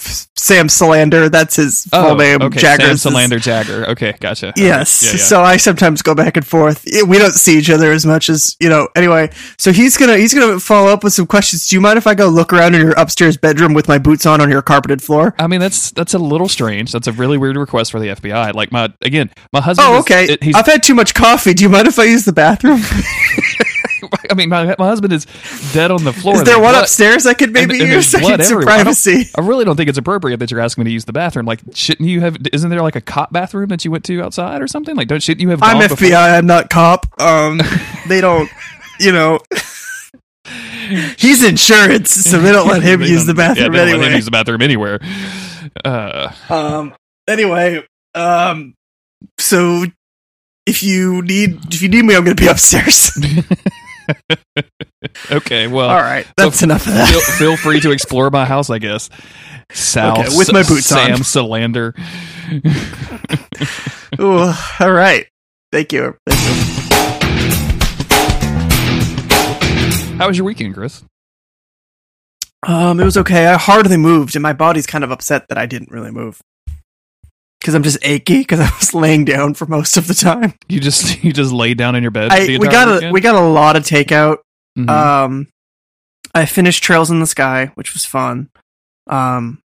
Sam Salander. That's his oh, full name. Oh, okay. Jagger. Sam is Salander Jagger. Okay, gotcha. Yes. Yeah, yeah. So I sometimes go back and forth. We don't see each other as much as you know. Anyway, so he's gonna he's gonna follow up with some questions. Do you mind if I go look around in your upstairs bedroom with my boots on on your carpeted floor? I mean, that's that's a little strange. That's a really weird request for the FBI. Like my again, my husband. Oh, is- okay. he's, I've had too much coffee. Do you mind if I use the bathroom? <laughs> <laughs> I mean, my, my husband is dead on the floor. Is there one blood- upstairs I could maybe and- and use? <laughs> blood some everywhere. I privacy. I really don't think it's appropriate that you're asking me to use the bathroom. Like, shouldn't you have? Isn't there like a cop bathroom that you went to outside or something? Like, don't shouldn't you have? I'm FBI. before- I'm not cop. Um, <laughs> they don't. You know, he's insurance, so they don't let him use the yeah, bathroom they don't let him anyway. use the bathroom anywhere. Uh, Um. Anyway. Um. So, if you need if you need me, I'm going to be upstairs. <laughs> okay, well, All right. That's enough of that. feel, feel free to <laughs> explore my house, I guess. Sal, Okay, with my boots Sam on. Salander. <laughs> Ooh, all right. Thank you. Thank you. How was your weekend, Chris? Um, it was okay. I hardly moved, and my body's kind of upset that I didn't really move because I'm just achy because I was laying down for most of the time. You just <laughs> you just laid down in your bed. I we got a we got a lot of takeout. Mhm. Um, I finished Trails in the Sky, which was fun. Um,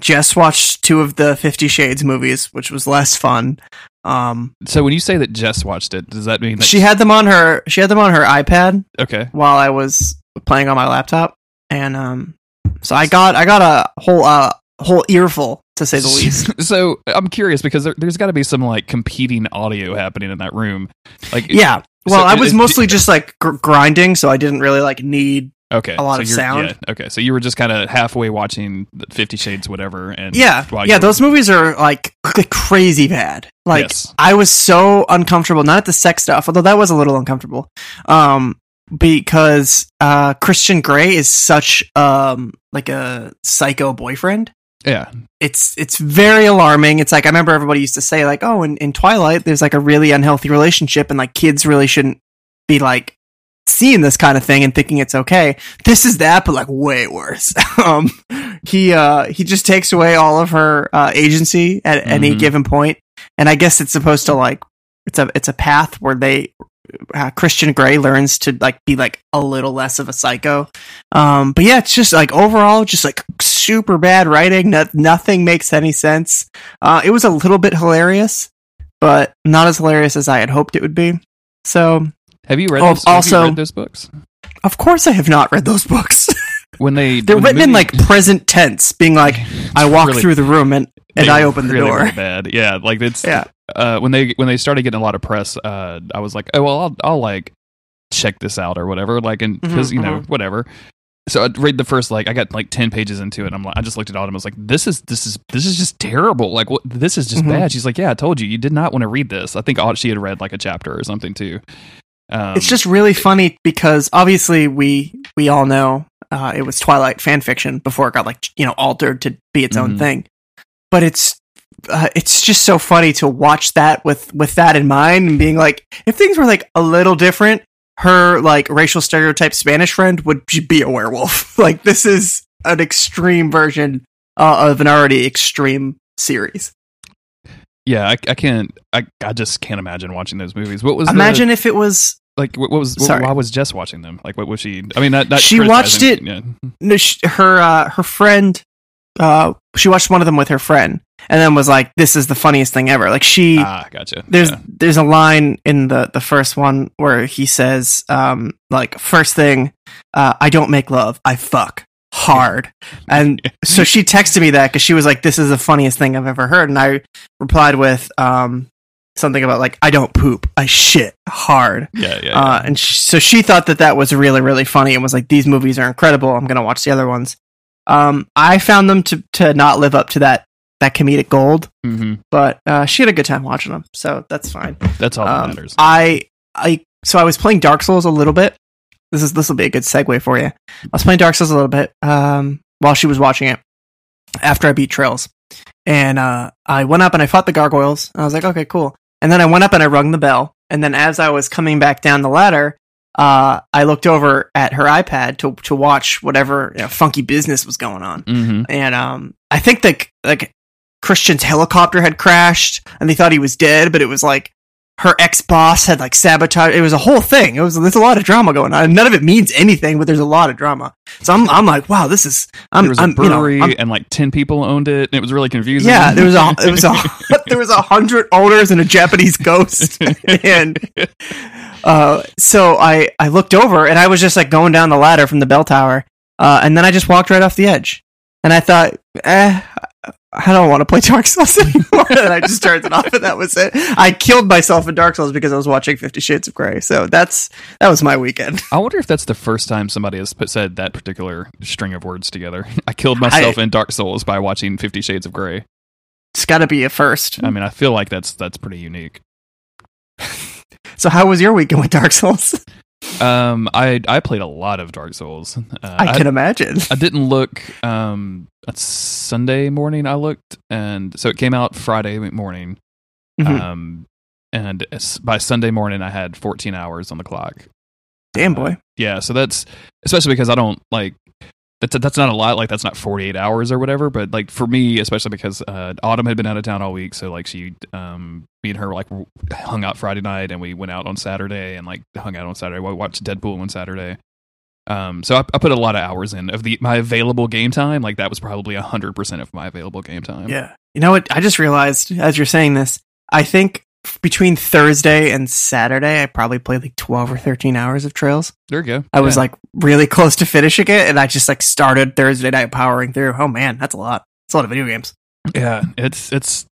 Jess watched two of the Fifty Shades movies, which was less fun. Um, so when you say that Jess watched it, does that mean that she had them on her she had them on her iPad okay? while I was playing on my laptop, and um, so I got I got a whole uh whole earful to say the least. <laughs> so I'm curious because there, there's got to be some like competing audio happening in that room. Like Yeah. Well, So I was it- mostly just like gr- grinding, so I didn't really like need. okay, a lot so of sound. Yeah, okay, so you were just kind of halfway watching Fifty Shades, whatever, and Yeah, yeah. were- Those movies are like c- crazy bad. Like Yes. I was so uncomfortable. Not at the sex stuff, although that was a little uncomfortable. Um, because uh, Christian Grey is such um like a psycho boyfriend. Yeah, It's it's very alarming. It's like I remember everybody used to say like, oh, in, in Twilight, there's like a really unhealthy relationship, and like kids really shouldn't be like seeing this kind of thing and thinking it's okay. This is that, but like way worse. <laughs> um, he uh he just takes away all of her uh, agency at any Mhm. given point, and I guess it's supposed to like it's a it's a path where they uh, Christian Grey learns to like be like a little less of a psycho. Um, but yeah, it's just like overall, just like super bad writing. No, nothing makes any sense. Uh, it was a little bit hilarious, but not as hilarious as I had hoped it would be. So, have you read? Oh, those, also- read those books of course, I have not read those books. <laughs> when they They're when the written in like present tense, being like, <sighs> I walk really- through the room and, and I open the really, door. really bad. Yeah, like it's Yeah. Uh, when they when they started getting a lot of press, uh, I was like, oh well, I'll I'll like check this out or whatever, like, and because Mhm, you know whatever. So I read the first like I got like ten pages into it. And I'm like, I just looked at Autumn. I was like, this is this is this is just terrible. Like, what this is just Mhm. bad. She's like, yeah, I told you, you did not want to read this. I think she had read like a chapter or something too. Um, it's just really funny because obviously we we all know uh, it was Twilight fan fiction before it got like you know altered to be its own Mhm. thing. But it's uh, it's just so funny to watch that with with that in mind and being like, if things were like a little different, her like racial stereotype Spanish friend would be a werewolf. <laughs> like this is an extreme version uh, of an already extreme series. Yeah, I, I can't. I, I just can't imagine watching those movies. What was the- Imagine if it was like what, what was what, Sorry. why was Jess watching them? Like what was she? I mean, not, not She watched it. Yeah. no, sh- her uh, her friend. Uh, she watched one of them with her friend, and then was like, "This is the funniest thing ever." Like she, Ah, gotcha. there's Yeah. there's a line in the the first one where he says, um, like first thing, uh, I don't make love, I fuck hard, <laughs> and so she texted me that because she was like, "This is the funniest thing I've ever heard," and I replied with, um, something about like, "I don't poop, I shit hard." yeah, yeah, Uh, and sh- so she thought that that was really, really funny and was like, these movies are incredible. I'm going to watch the other ones. Um, I found them to, to not live up to that, that comedic gold, yeah. hmm but, uh, she had a good time watching them. So that's fine. That's all that Um, matters. I, I, so I was playing Dark Souls a little bit. This is, this will be a good segue for you. I was playing Dark Souls a little bit, um, while she was watching it after I beat Trails. And, uh, I went up and I fought the gargoyles. And I was like, okay, cool. And then I went up and I rung the bell. And then as I was coming back down the ladder, uh, I looked over at her iPad to to watch whatever you know, funky business was going on. hmm And um, I think that like Christian's helicopter had crashed, and they thought he was dead, but it was like her ex boss had like sabotaged. It was a whole thing. It was there's a lot of drama going on. None of it means anything, but there's a lot of drama. So I'm I'm like, wow, this is I'm there was a I'm, you know, brewery I'm- and like ten people owned it. And it was really confusing. yeah, there was a it was a <laughs> <laughs> there was a hundred owners and a Japanese ghost, <laughs> and uh, so I I looked over and I was just like going down the ladder from the bell tower, uh, and then I just walked right off the edge, and I thought, eh. I don't want to play Dark Souls <laughs> anymore. and I just turned it off, and that was it. I killed myself in Dark Souls because I was watching Fifty Shades of Grey. So that's that was my weekend. I wonder if that's the first time somebody has put, said that particular string of words together. <laughs> I killed myself in Dark Souls by watching Fifty Shades of Grey. It's got to be a first. I mean, I feel like that's that's pretty unique. So how was your weekend with Dark Souls? <laughs> Um, I I played a lot of Dark Souls. Uh, I can imagine. I didn't look. Um, Sunday morning. I looked, and so it came out Friday morning. Mhm. Um, and by Sunday morning, I had 14 hours on the clock. Damn boy. Yeah, so that's especially because I don't like that's that's not a lot. Like that's not 48 hours or whatever. But like for me, especially because uh, Autumn had been out of town all week, so like she, um, me and her like hung out Friday night, and we went out on Saturday and like hung out on Saturday. We watched Deadpool on Saturday. Um, so I, I put a lot of hours in of the my available game time. Like that was probably hundred percent of my available game time. Yeah. You know what? I just realized as you're saying this, I think between Thursday and Saturday, I probably played like 12 or 13 hours of Trails. there you go. I was like really close to finishing it, and I just like started Thursday night powering through. Oh man, that's a lot. It's a lot of video games. Yeah, it's it's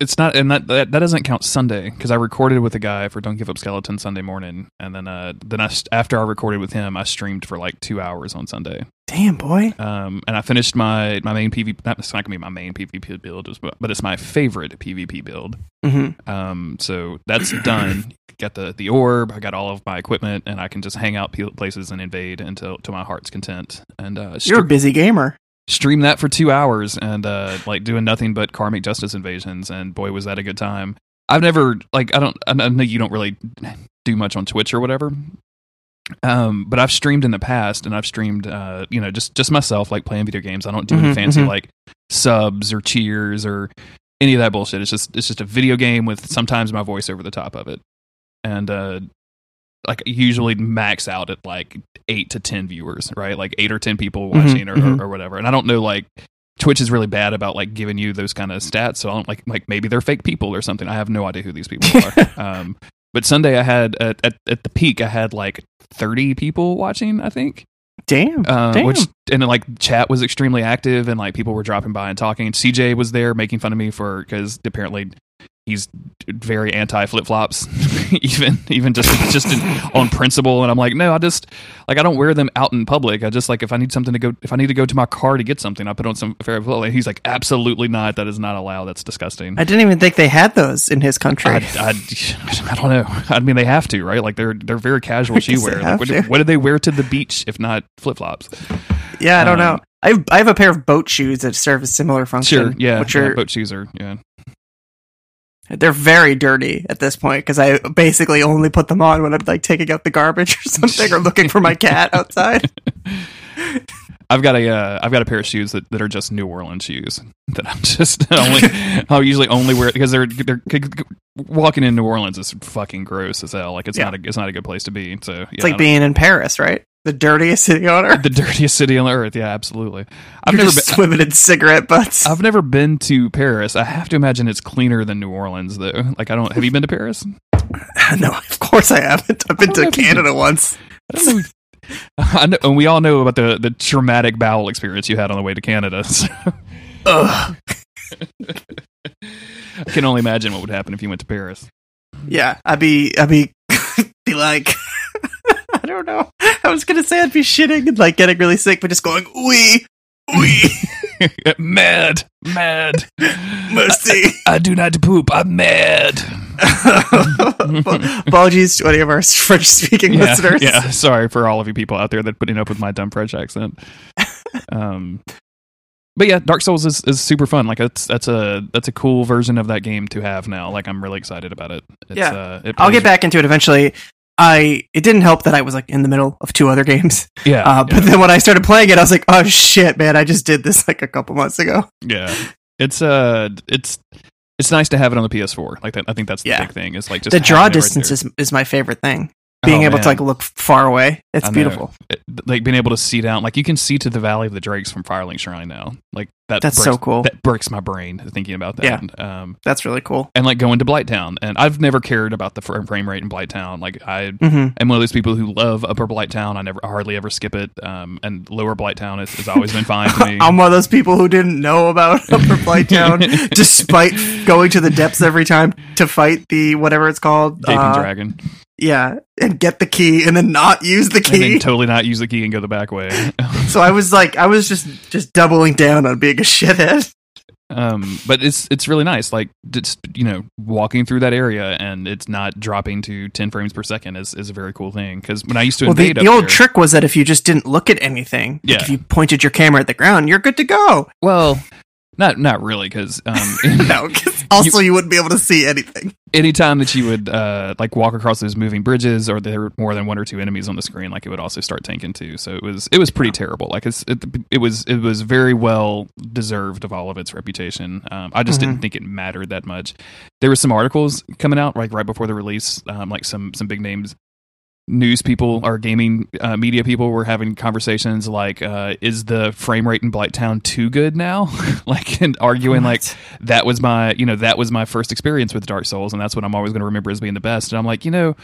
it's not, and that that, that doesn't count Sunday because I recorded with a guy for Don't Give Up Skeleton Sunday morning, and then uh then I after I recorded with him, I streamed for like two hours on Sunday. Damn boy. Um, and I finished my my main PvP. It's not gonna be my main PvP build, but it's my favorite PvP build. hmm Um, so that's done. <coughs> Got the the orb. I got all of my equipment, and I can just hang out places and invade until to my heart's content. And uh, You're a busy gamer. stream that for two hours and uh like doing nothing but karmic justice invasions and boy was that a good time i've never like i don't i know you don't really do much on twitch or whatever um but i've streamed in the past and i've streamed uh you know just just myself like playing video games i don't do any Mhm, fancy mhm. like subs or cheers or any of that bullshit it's just it's just a video game with sometimes my voice over the top of it and uh like usually max out at like eight to ten viewers, right? Like eight or ten people Mhm, watching or, mhm. or, or whatever. And I don't know like Twitch is really bad about like giving you those kind of stats. So I don't like like maybe they're fake people or something. I have no idea who these people <laughs> are. um, but Sunday I had at, at at the peak I had like thirty people watching. I think. Damn. Uh, Damn. which and like chat was extremely active and like people were dropping by and talking. CJ was there making fun of me for because apparently he's very anti flip flops, <laughs> even even just just in, on principle. And I'm like, no, I just like I don't wear them out in public. I just like if I need something to go, if I need to go to my car to get something, I put on some fair. And he's like, absolutely not. That is not allowed. That's disgusting. I didn't even think they had those in his country. I, I, I don't know. I mean, they have to, right? Like they're they're very casual shoe wear. Like, what, to. what do they wear to the beach if not flip flops? Yeah, I don't Um, know. I have, I have a pair of boat shoes that serve a similar function. Sure, yeah, which yeah, are boat shoes are yeah. They're very dirty at this point because I basically only put them on when I'm like taking out the garbage or something or looking for my cat <laughs> outside. I've got a uh, I've got a pair of shoes that, that are just New Orleans shoes <laughs> that I'm just <laughs> only I'll usually only wear because they're they're walking in New Orleans is fucking gross as hell. Like it's Yeah. not a it's not a good place to be. So yeah, It's like being in Paris, right? The dirtiest city on earth. the dirtiest city on earth. Yeah, absolutely. I've You're never been. swimming in cigarette butts. I've never been to Paris. I have to imagine it's cleaner than New Orleans, though. Like, I don't. Have you been to Paris? <laughs> no, of course I haven't. I've been I don't know to Canada once. <laughs> I know. And we all know about the the traumatic bowel experience you had on the way to Canada. <laughs> So Ugh. I can only imagine what would happen if you went to Paris. Yeah, I'd be, I'd be, be like, don't know. <laughs> I was gonna say I'd be shitting and like getting really sick, but just going wee, wee, <laughs> mad, mad. mercy. I do not poop. I'm mad. <laughs> Apologies to any of our French-speaking yeah, listeners. yeah. Sorry for all of you people out there that putting up with my dumb French accent. Um, but yeah, Dark Souls is, is super fun. Like that's that's a that's a cool version of that game to have now. Like I'm really excited about it. It's, Yeah. uh, it I'll get back into it eventually. I it didn't help that I was like in the middle of two other games. Yeah, Uh, but yeah, then when I started playing it, I was like, oh shit, man! I just did this like a couple months ago. yeah. It's uh, it's it's nice to have it on the PS4. Like that, I think that's the Yeah. big thing. Is like just the draw right distance there. is, is my favorite thing. Being Oh, able man. to like look far away, it's beautiful. It- like being able to see down, like you can see to the Valley of the Drakes from Firelink Shrine now. Like that. That's breaks, so cool. That breaks my brain thinking about that. Um, That's really cool. and like going to Blighttown, and I've never cared about the frame rate in Blighttown. Like I hmm am one of those people who love Upper Blighttown. I never I hardly ever skip it. Um, and Lower Blighttown has, has always been fine to me. <laughs> I'm one of those people who didn't know about <laughs> Upper Blighttown, despite going to the depths every time to fight the whatever it's called. Gaping uh, Dragon, Yeah, and get the key and then not use the and then key. totally not use the key and go the back way. <laughs> so I was like, I was just just doubling down on being a shithead. um, but it's it's really nice. Like just you know walking through that area and it's not dropping to ten frames per second is, is a very cool thing. Because when I used to Well, the, the old there- trick was that if you just didn't look at anything, like if you pointed your camera at the ground, you're good to go. well, not not really because um, <laughs> no, 'cause also you, wouldn't be able to see anything. anytime that you would uh, like walk across those moving bridges or there were more than one or two enemies on the screen like it would also start tanking too. So it was it was pretty terrible. Like it's it, it was it was very well deserved of all of its reputation. Um, i just Mhm. didn't think it mattered that much. There were some articles coming out like right before the release um, like some some big names news people or gaming uh, media people were having conversations like uh, is the frame rate in blighttown too good now? <laughs> Like and arguing like that was my you know that was my first experience with dark souls and that's what i'm always going to remember as being the best. And i'm like you know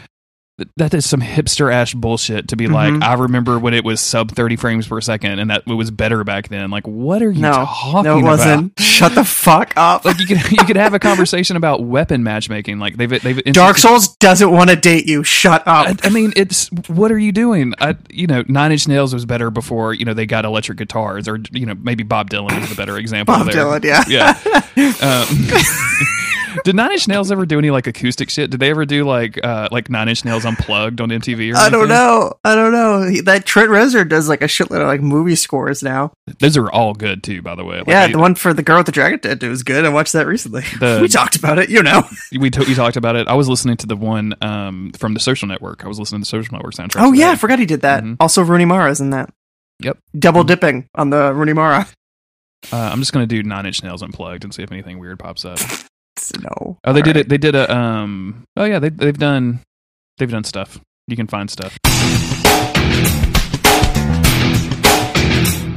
that is some hipster ash bullshit to be like Mhm. i remember when it was sub 30 frames per second and that it was better back then like what are you No, talking no, it about wasn't. <laughs> Shut the fuck up. like you could you could have a conversation about weapon matchmaking like they've they've Dark Souls doesn't want to date you. Shut up. I, I mean, it's what are you doing? I, you know, Nine Inch Nails was better before you know they got electric guitars, or you know maybe Bob Dylan is the better example. Bob there. Dylan, yeah. yeah. <laughs> Um, <laughs> did Nine Inch Nails ever do any like acoustic shit? Did they ever do like uh, like Nine Inch Nails unplugged on MTV? Or I don't know. I don't know. He- That Trent Reznor does like a shitload of like movie scores now. Those are all good too, by the way. Like, yeah, I- the one for the girl with the dragon tattoo was good. I watched that recently. <laughs> The- we talked about it. You know. <laughs> we we talked about it. I was listening to the one um, from the Social Network. I was listening to the Social Network soundtrack. Oh yeah, I forgot he did that. Mhm. Also, Rooney Mara's in that. Yep. Double dipping on the Rooney Mara. Uh, I'm just gonna do Nine Inch Nails unplugged and see if anything weird pops up. <laughs> No. Oh, they All did right. it. They did a. Um. Oh yeah, they they've done. They've done stuff. You can find stuff.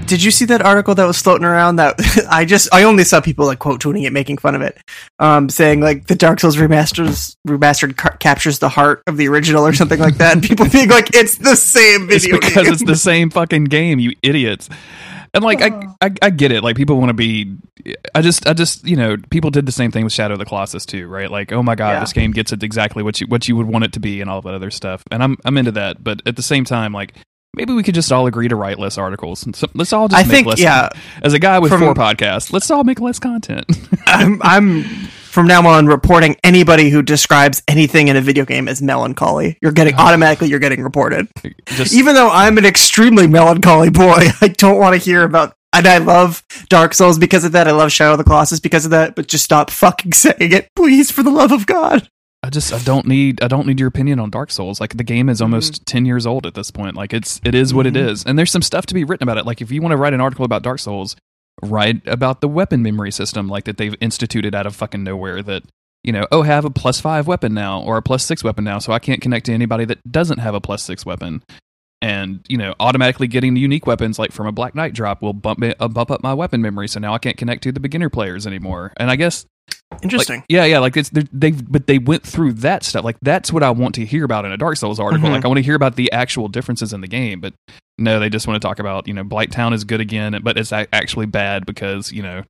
Did you see that article that was floating around? That <laughs> I just I only saw people like quote tweeting it, making fun of it, um, saying like the Dark Souls remasters remastered ca- captures the heart of the original or something like that. And people <laughs> being like, it's the same video It's because game. it's the same fucking game, you idiots. And like I, I, I get it. Like people want to be. I just, I just, you know, people did the same thing with Shadow of the Colossus too, right? Like, oh my god, Yeah. this game gets it exactly what you what you would want it to be, and all that other stuff. And I'm I'm into that. But at the same time, like maybe we could just all agree to write less articles. And so, let's all just I make think less. yeah, As a guy with From- four podcasts, let's all make less content. I'm I'm from now on, reporting anybody who describes anything in a video game as melancholy. You're getting automatically. You're getting reported. Just Even though I'm an extremely melancholy boy, <laughs> I don't want to hear about. And I love Dark Souls because of that. I love Shadow of the Colossus because of that. But just stop fucking <laughs> saying it, please, for the love of God. I just I don't need I don't need your opinion on Dark Souls. Like the game is almost ten years old at this point. Like it's it is what it Mhm. is, and there's some stuff to be written about it. Like if you want to write an article about Dark Souls, write about the weapon memory system, like that they've instituted out of fucking nowhere. That you know, oh, have a plus five weapon now or a plus six weapon now, so I can't connect to anybody that doesn't have a plus six weapon. And you know, automatically getting unique weapons like from a Black Knight drop will bump me, uh, bump up my weapon memory, so now I can't connect to the beginner players anymore. And I guess Interesting. like, yeah, yeah, like it's they're- they but they went through that stuff. Like that's what I want to hear about in a Dark Souls article. Mhm. Like I want to hear about the actual differences in the game. But no, they just want to talk about you know Blighttown is good again, but it's actually bad because you know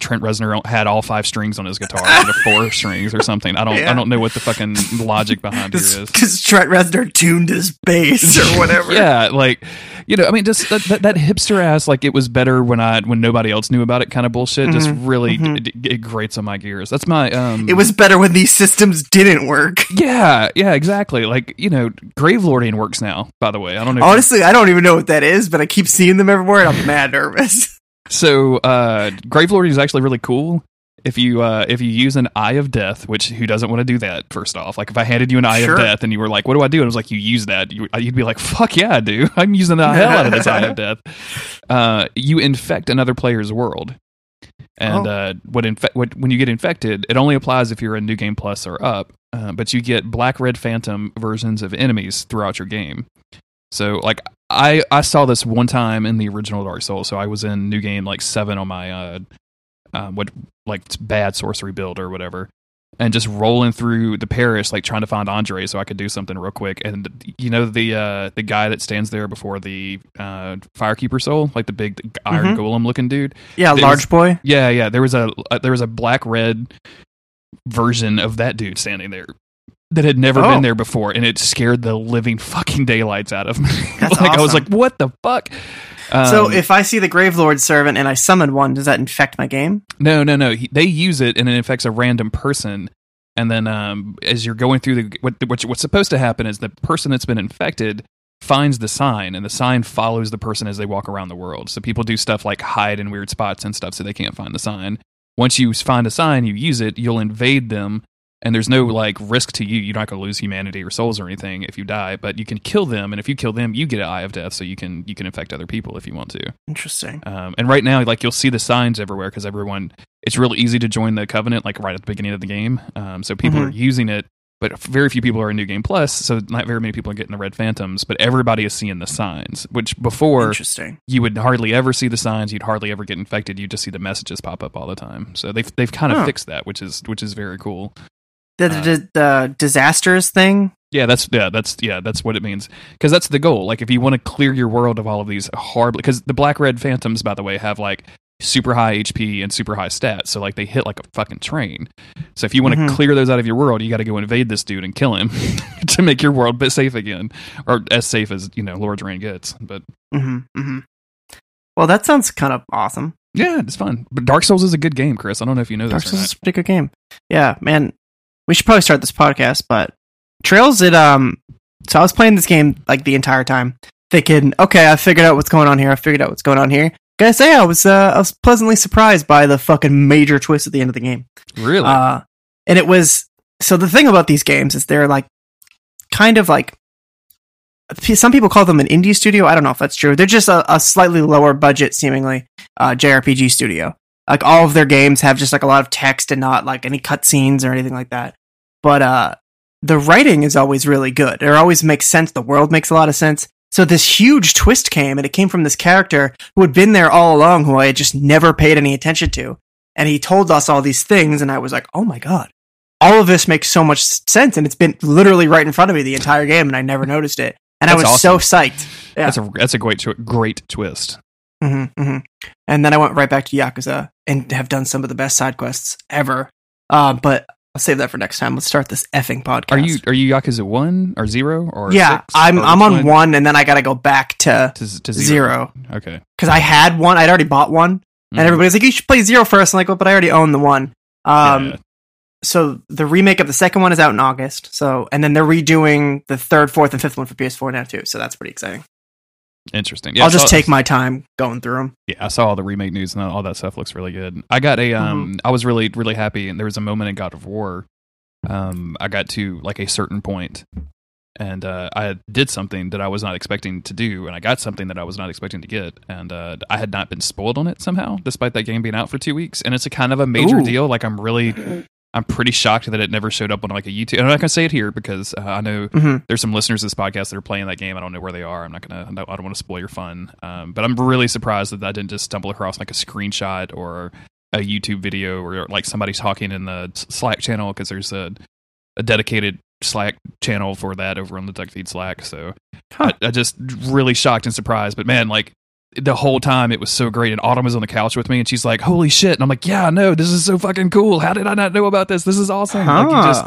Trent Reznor had all five strings on his guitar instead of four <laughs> strings or something. I don't Yeah. I don't know what the fucking logic behind here is. Because Trent Reznor tuned his bass or <laughs> whatever. yeah, like you know, I mean, just that, that, that hipster ass, like it was better when I when nobody else knew about it, kind of bullshit. Just Mhm, really, mhm. it, it grates on my gears. That's my um. It was better when these systems didn't work. <laughs> Yeah, yeah, exactly. Like you know, Gravelording works now. By the way, I don't know. Honestly, I don't even know what that is, but I keep seeing them everywhere and I'm mad nervous. So uh, Gravelording is actually really cool. If you uh, if you use an Eye of Death, which who doesn't want to do that? First off, like if I handed you an Eye Sure. of Death and you were like, "What do I do?" and I was like, "You use that," you, you'd be like, "Fuck yeah, I do! <laughs> I'm using the hell out of this Eye of <laughs> Death." Uh, you infect another player's world, and Oh. uh, what, infe- what when you get infected, it only applies if you're a New Game Plus or up. Uh, but you get Black Red Phantom versions of enemies throughout your game. So like I I saw this one time in the original Dark Souls. So I was in New Game like seven on my uh, uh what like bad sorcery build or whatever, and just rolling through the parish like trying to find Andre so I could do something real quick. And you know the uh the guy that stands there before the uh firekeeper soul, like the big iron Mhm. golem looking dude. Yeah, It large was- boy. Yeah, yeah. There was a uh, there was a black red version of that dude standing there that had never Oh. been there before, and it scared the living fucking daylights out of me. <laughs> Like I was like, "What the fuck?" Um, so if I see the Gravelord servant and I summon one, does that infect my game? no, no, no, he, they use it and it infects a random person, and then um, as you're going through the what, what what's supposed to happen is the person that's been infected finds the sign and the sign follows the person as they walk around the world so people do stuff like hide in weird spots and stuff so they can't find the sign once you find a sign you use it you'll invade them and there's no like risk to you you're not going to lose humanity or souls or anything if you die but you can kill them and if you kill them you get an eye of death so you can you can infect other people if you want to Interesting. um, and right now, like you'll see the signs everywhere because everyone, it's really easy to join the covenant, like right at the beginning of the game. Um, so people Mhm. are using it, but very few people are in New Game Plus. So not very many people are getting the Red Phantoms, but everybody is seeing the signs. Which before Interesting. you would hardly ever see the signs, you'd hardly ever get infected. You just see the messages pop up all the time. So they've they've kind of Huh. fixed that, which is which is very cool. The, Uh, the, the disasters thing. Yeah, that's yeah, that's yeah, that's what it means. Because that's the goal. Like if you want to clear your world of all of these hard, because the black red phantoms, by the way, have like super high HP and super high stats. So like they hit like a fucking train. So if you want to Mhm. clear those out of your world, you got to go invade this dude and kill him <laughs> to make your world bit safe again, or as safe as you know Lordran gets. But hmm hmm Well, that sounds kind of awesome. yeah, it's fun. But Dark Souls is a good game, Chris. I don't know if you know Dark Souls not. is a pretty good game. Yeah, man. We should probably start this podcast, but Trails it um so I was playing this game like the entire time, thinking, okay, I figured out what's going on here, I figured out what's going on here. Gotta say I was uh I was pleasantly surprised by the fucking major twist at the end of the game. Really? Uh and it was so the thing about these games is they're like kind of like some people call them an indie studio. I don't know if that's true. They're just a, a slightly lower budget, seemingly, uh, JRPG studio. Like all of their games have just like a lot of text and not like any cutscenes or anything like that. But uh, the writing is always really good. It always makes sense. The world makes a lot of sense. So this huge twist came, and it came from this character who had been there all along, who I had just never paid any attention to. And he told us all these things, and I was like, "Oh my god, all of this makes so much sense!" And it's been literally right in front of me the entire game, and I never noticed it. And I That's was so psyched. Yeah. That's a that's a great great twist. hmm hmm And then I went right back to Yakuza and have done some of the best side quests ever. Uh, but I'll save that for next time. Let's start this effing podcast. Are you are you Yakuza one or zero or Yeah, six? I'm. I'm on one, and then I got to go back to to, to zero Okay. because I had one. I'd already bought one, Mhm. and everybody's like, "You should play zero first. I'm like, well, but I already own the one. Um, Yeah. so the remake of the second one is out in August. So, and then they're redoing the third, fourth, and fifth one for PS4 now too. So that's pretty exciting. Interesting. Yeah, I'll just take my time going through them. Yeah, I saw all the remake news and all that stuff looks really good. I got a um I was really really happy and there was a moment in God of War um I got to like a certain point and uh I did something that I was not expecting to do and I got something that I was not expecting to get and uh I had not been spoiled on it somehow despite that game being out for 2 weeks and it's a kind of a major Ooh. deal like I'm really I'm pretty shocked that it never showed up on like a YouTube. I'm not gonna say it here because uh, I know Mhm. there's some listeners of this podcast that are playing that game. I don't know where they are. I'm not gonna. I don't want to spoil your fun. Um, but I'm really surprised that I didn't just stumble across like a screenshot or a YouTube video or like somebody talking in the Slack channel because there's a a dedicated Slack channel for that over on the Duckfeed Slack. So Huh. I, I just really shocked and surprised. But man, like the whole time it was so great. And Autumn was on the couch with me and she's like, "Holy shit!" And I'm like, "Yeah, no, this is so fucking cool. How did I not know about this? This is awesome." Like you just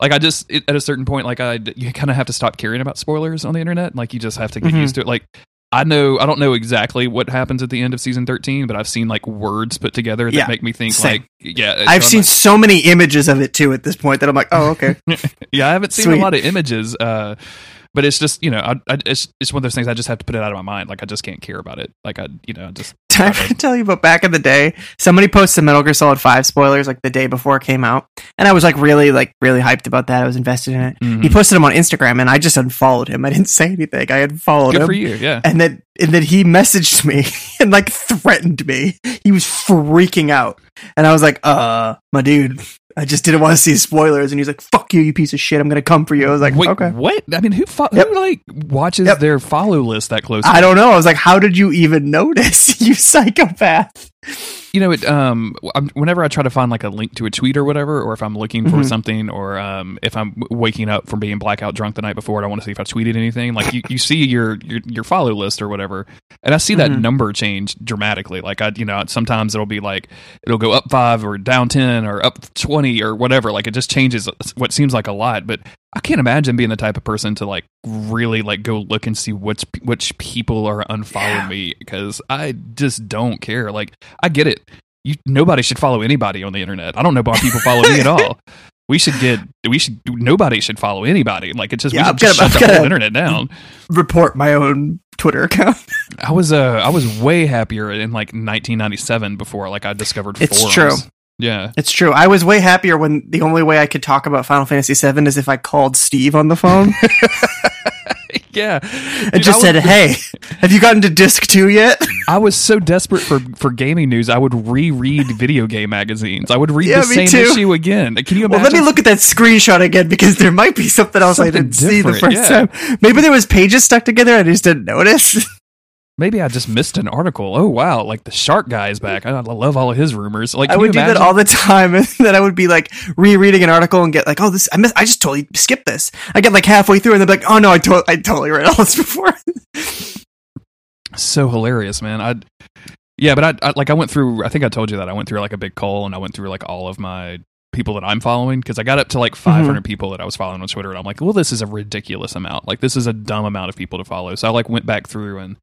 like I just it, at a certain point, like I you kind of have to stop caring about spoilers on the internet. Like you just have to get Mhm. used to it. Like I know I don't know exactly what happens at the end of season thirteen, but I've seen like words put together that Yeah, make me think same. like yeah. I've seen like- so many images of it too at this point that I'm like, oh, okay. <laughs> yeah, I haven't seen Sweet. a lot of images. Uh, but it's just you know, I, I, it's it's one of those things I just have to put it out of my mind. Like I just can't care about it. Like I you know I just <laughs> Did I ever tell you about back in the day? Somebody posted Metal Gear Solid 5 spoilers like the day before it came out. And I was like really, like really hyped about that. I was invested in it. Mhm. He posted them on Instagram and I just unfollowed him. I didn't say anything. I unfollowed good him. for you. Yeah. And then and then he messaged me <laughs> and like threatened me. He was freaking out. And I was like, uh, my dude, I just didn't want to see spoilers. And he's like, fuck you, you piece of shit. I'm gonna come for you. I was like, Wait, okay. what? I mean, who fo- Yep. who like watches Yep. their follow list that close? I don't know. I was like, how did you even notice? <laughs> you psychopath. You know it um whenever i try to find like a link to a tweet or whatever or if i'm looking for Mhm. something or um if i'm waking up from being blackout drunk the night before and i want to see if i tweeted anything like you, you see your, your your follow list or whatever and i see that Mhm. number change dramatically like i you know sometimes it'll be like it'll go up five or down 10 or up 20 or whatever like it just changes what seems like a lot but i can't imagine being the type of person to like really like go look and see which which people are unfollowing Yeah. me because i just don't care like i get it you nobody should follow anybody on the internet. I don't know why people follow me at all. <laughs> We should get we should nobody should follow anybody. Like it's just Yeah, we I'm should just gonna- shut the whole internet down. Report my own Twitter account. I was uh I was way happier in like 1997 before like I discovered It's forums. true. Yeah. It's true. I was way happier when the only way I could talk about Final Fantasy VII is if I called Steve on the phone <laughs> <laughs> yeah. and Dude, just I said, "Hey, have you gotten to disc two yet?" I was so desperate for for gaming news. I would reread video game magazines. I would read Yeah, the same too. issue again. Can you imagine? well, let me look at that screenshot again because there might be something else I didn't see the first yeah. time. Maybe there was pages stuck together and I just didn't notice. <laughs> Maybe I just missed an article. Oh wow, like the shark guy is back. I love all of his rumors. Like I would do that all the time, <laughs> and then I would be like rereading an article and get like, "Oh, this I missed. I just totally skipped this." I get like halfway through and they're like, "Oh no, I, to- I totally read all this <laughs> before." so hilarious, man. I yeah, but I, I like I went through. I think I told you that I went through like a big call and I went through like all of my people that I'm following because I got up to like mm-hmm. 500 people that I was following on Twitter and I'm like, well, this is a ridiculous amount. Like this is a dumb amount of people to follow. So I like went back through and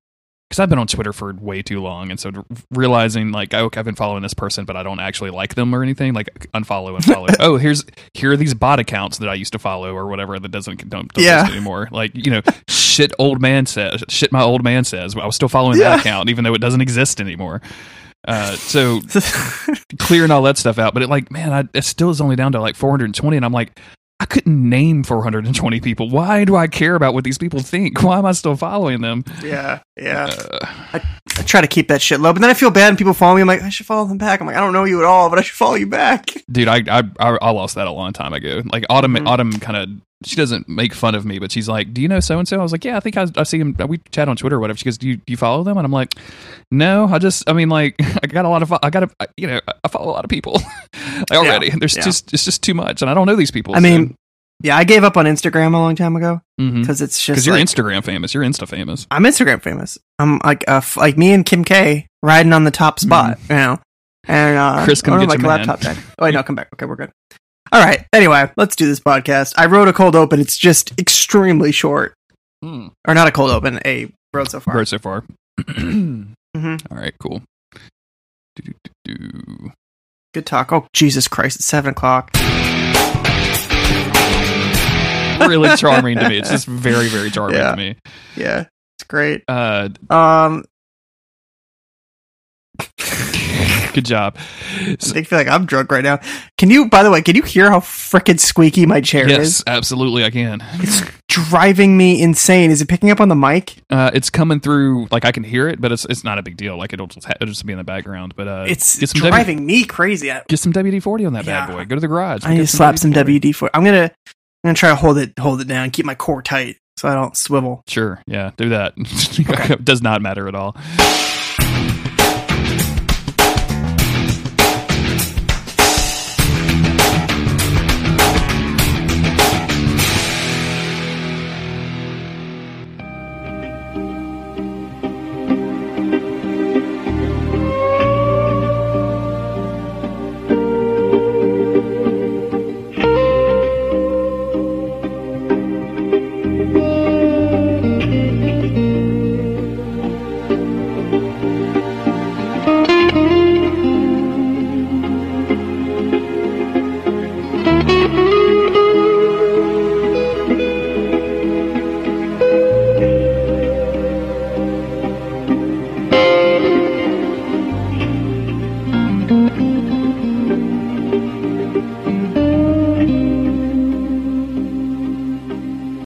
because I've been on Twitter for way too long, and so realizing like, oh, okay, I've been following this person, but I don't actually like them or anything. Like unfollow, unfollow. <laughs> oh, here's here are these bot accounts that I used to follow or whatever that doesn't don't, don't Yeah. exist anymore. Like you know, shit, old man says, shit, my old man says. I was still following Yeah. that account even though it doesn't exist anymore. Uh, so <laughs> clearing all that stuff out, but it like, man, I, it still is only down to like 420, and I'm like. I couldn't name 420 people. Why do I care about what these people think? Why am I still following them? yeah, yeah. Uh, I try to keep that shit low, but then I feel bad when people follow me. I'm like, I should follow them back. I'm like, I don't know you at all, but I should follow you back. <laughs> dude I, I i I lost that a long time ago like autumn Mhm. autumn kind of she doesn't make fun of me but she's like do you know so and so i was like yeah i think i, I see him we chat on twitter or whatever she goes do you, do you follow them and i'm like no i just i mean like <laughs> i got a lot of i got a you know i follow a lot of people <laughs> already there's yeah. just it's just too much and i don't know these people I mean, yeah, I gave up on Instagram a long time ago because because it's just because you're like, instagram famous you're insta famous I'm Instagram famous. I'm like uh, f- like me and Kim K riding on the top spot, you know. And uh, Mm-hmm. Chris, come get my your man. laptop died. Oh wait, no, <laughs> come back. Okay, we're good. All right. Anyway, let's do this podcast. I wrote a cold open. It's just extremely short, hmm. or not a cold open. A road so far. Right so far <clears throat> Mhm. All right cool. Good talk. Oh, Jesus Christ. It's seven o'clock. <laughs> really charming to me. It's just <laughs> very, very charming Yeah. to me. Yeah. It's great. Uh, Um, <laughs> good job. So- I feel like I'm drunk right now. Can you, by the way, can you hear how freaking squeaky my chair yes, is? Yes, absolutely, I can. It's driving me insane. Is it picking up on the mic? Uh, it's coming through. Like I can hear it, but it's it's not a big deal. Like it'll just ha- it'll just be in the background. But uh, It's get some W- driving me crazy. Get some WD forty on that bad boy. Go to the garage. I need to slap some WD-40. WD for. I'm gonna, I'm gonna try to hold it, hold it down, keep my core tight so I don't swivel. Sure, yeah, do that. <laughs> Does not matter at all.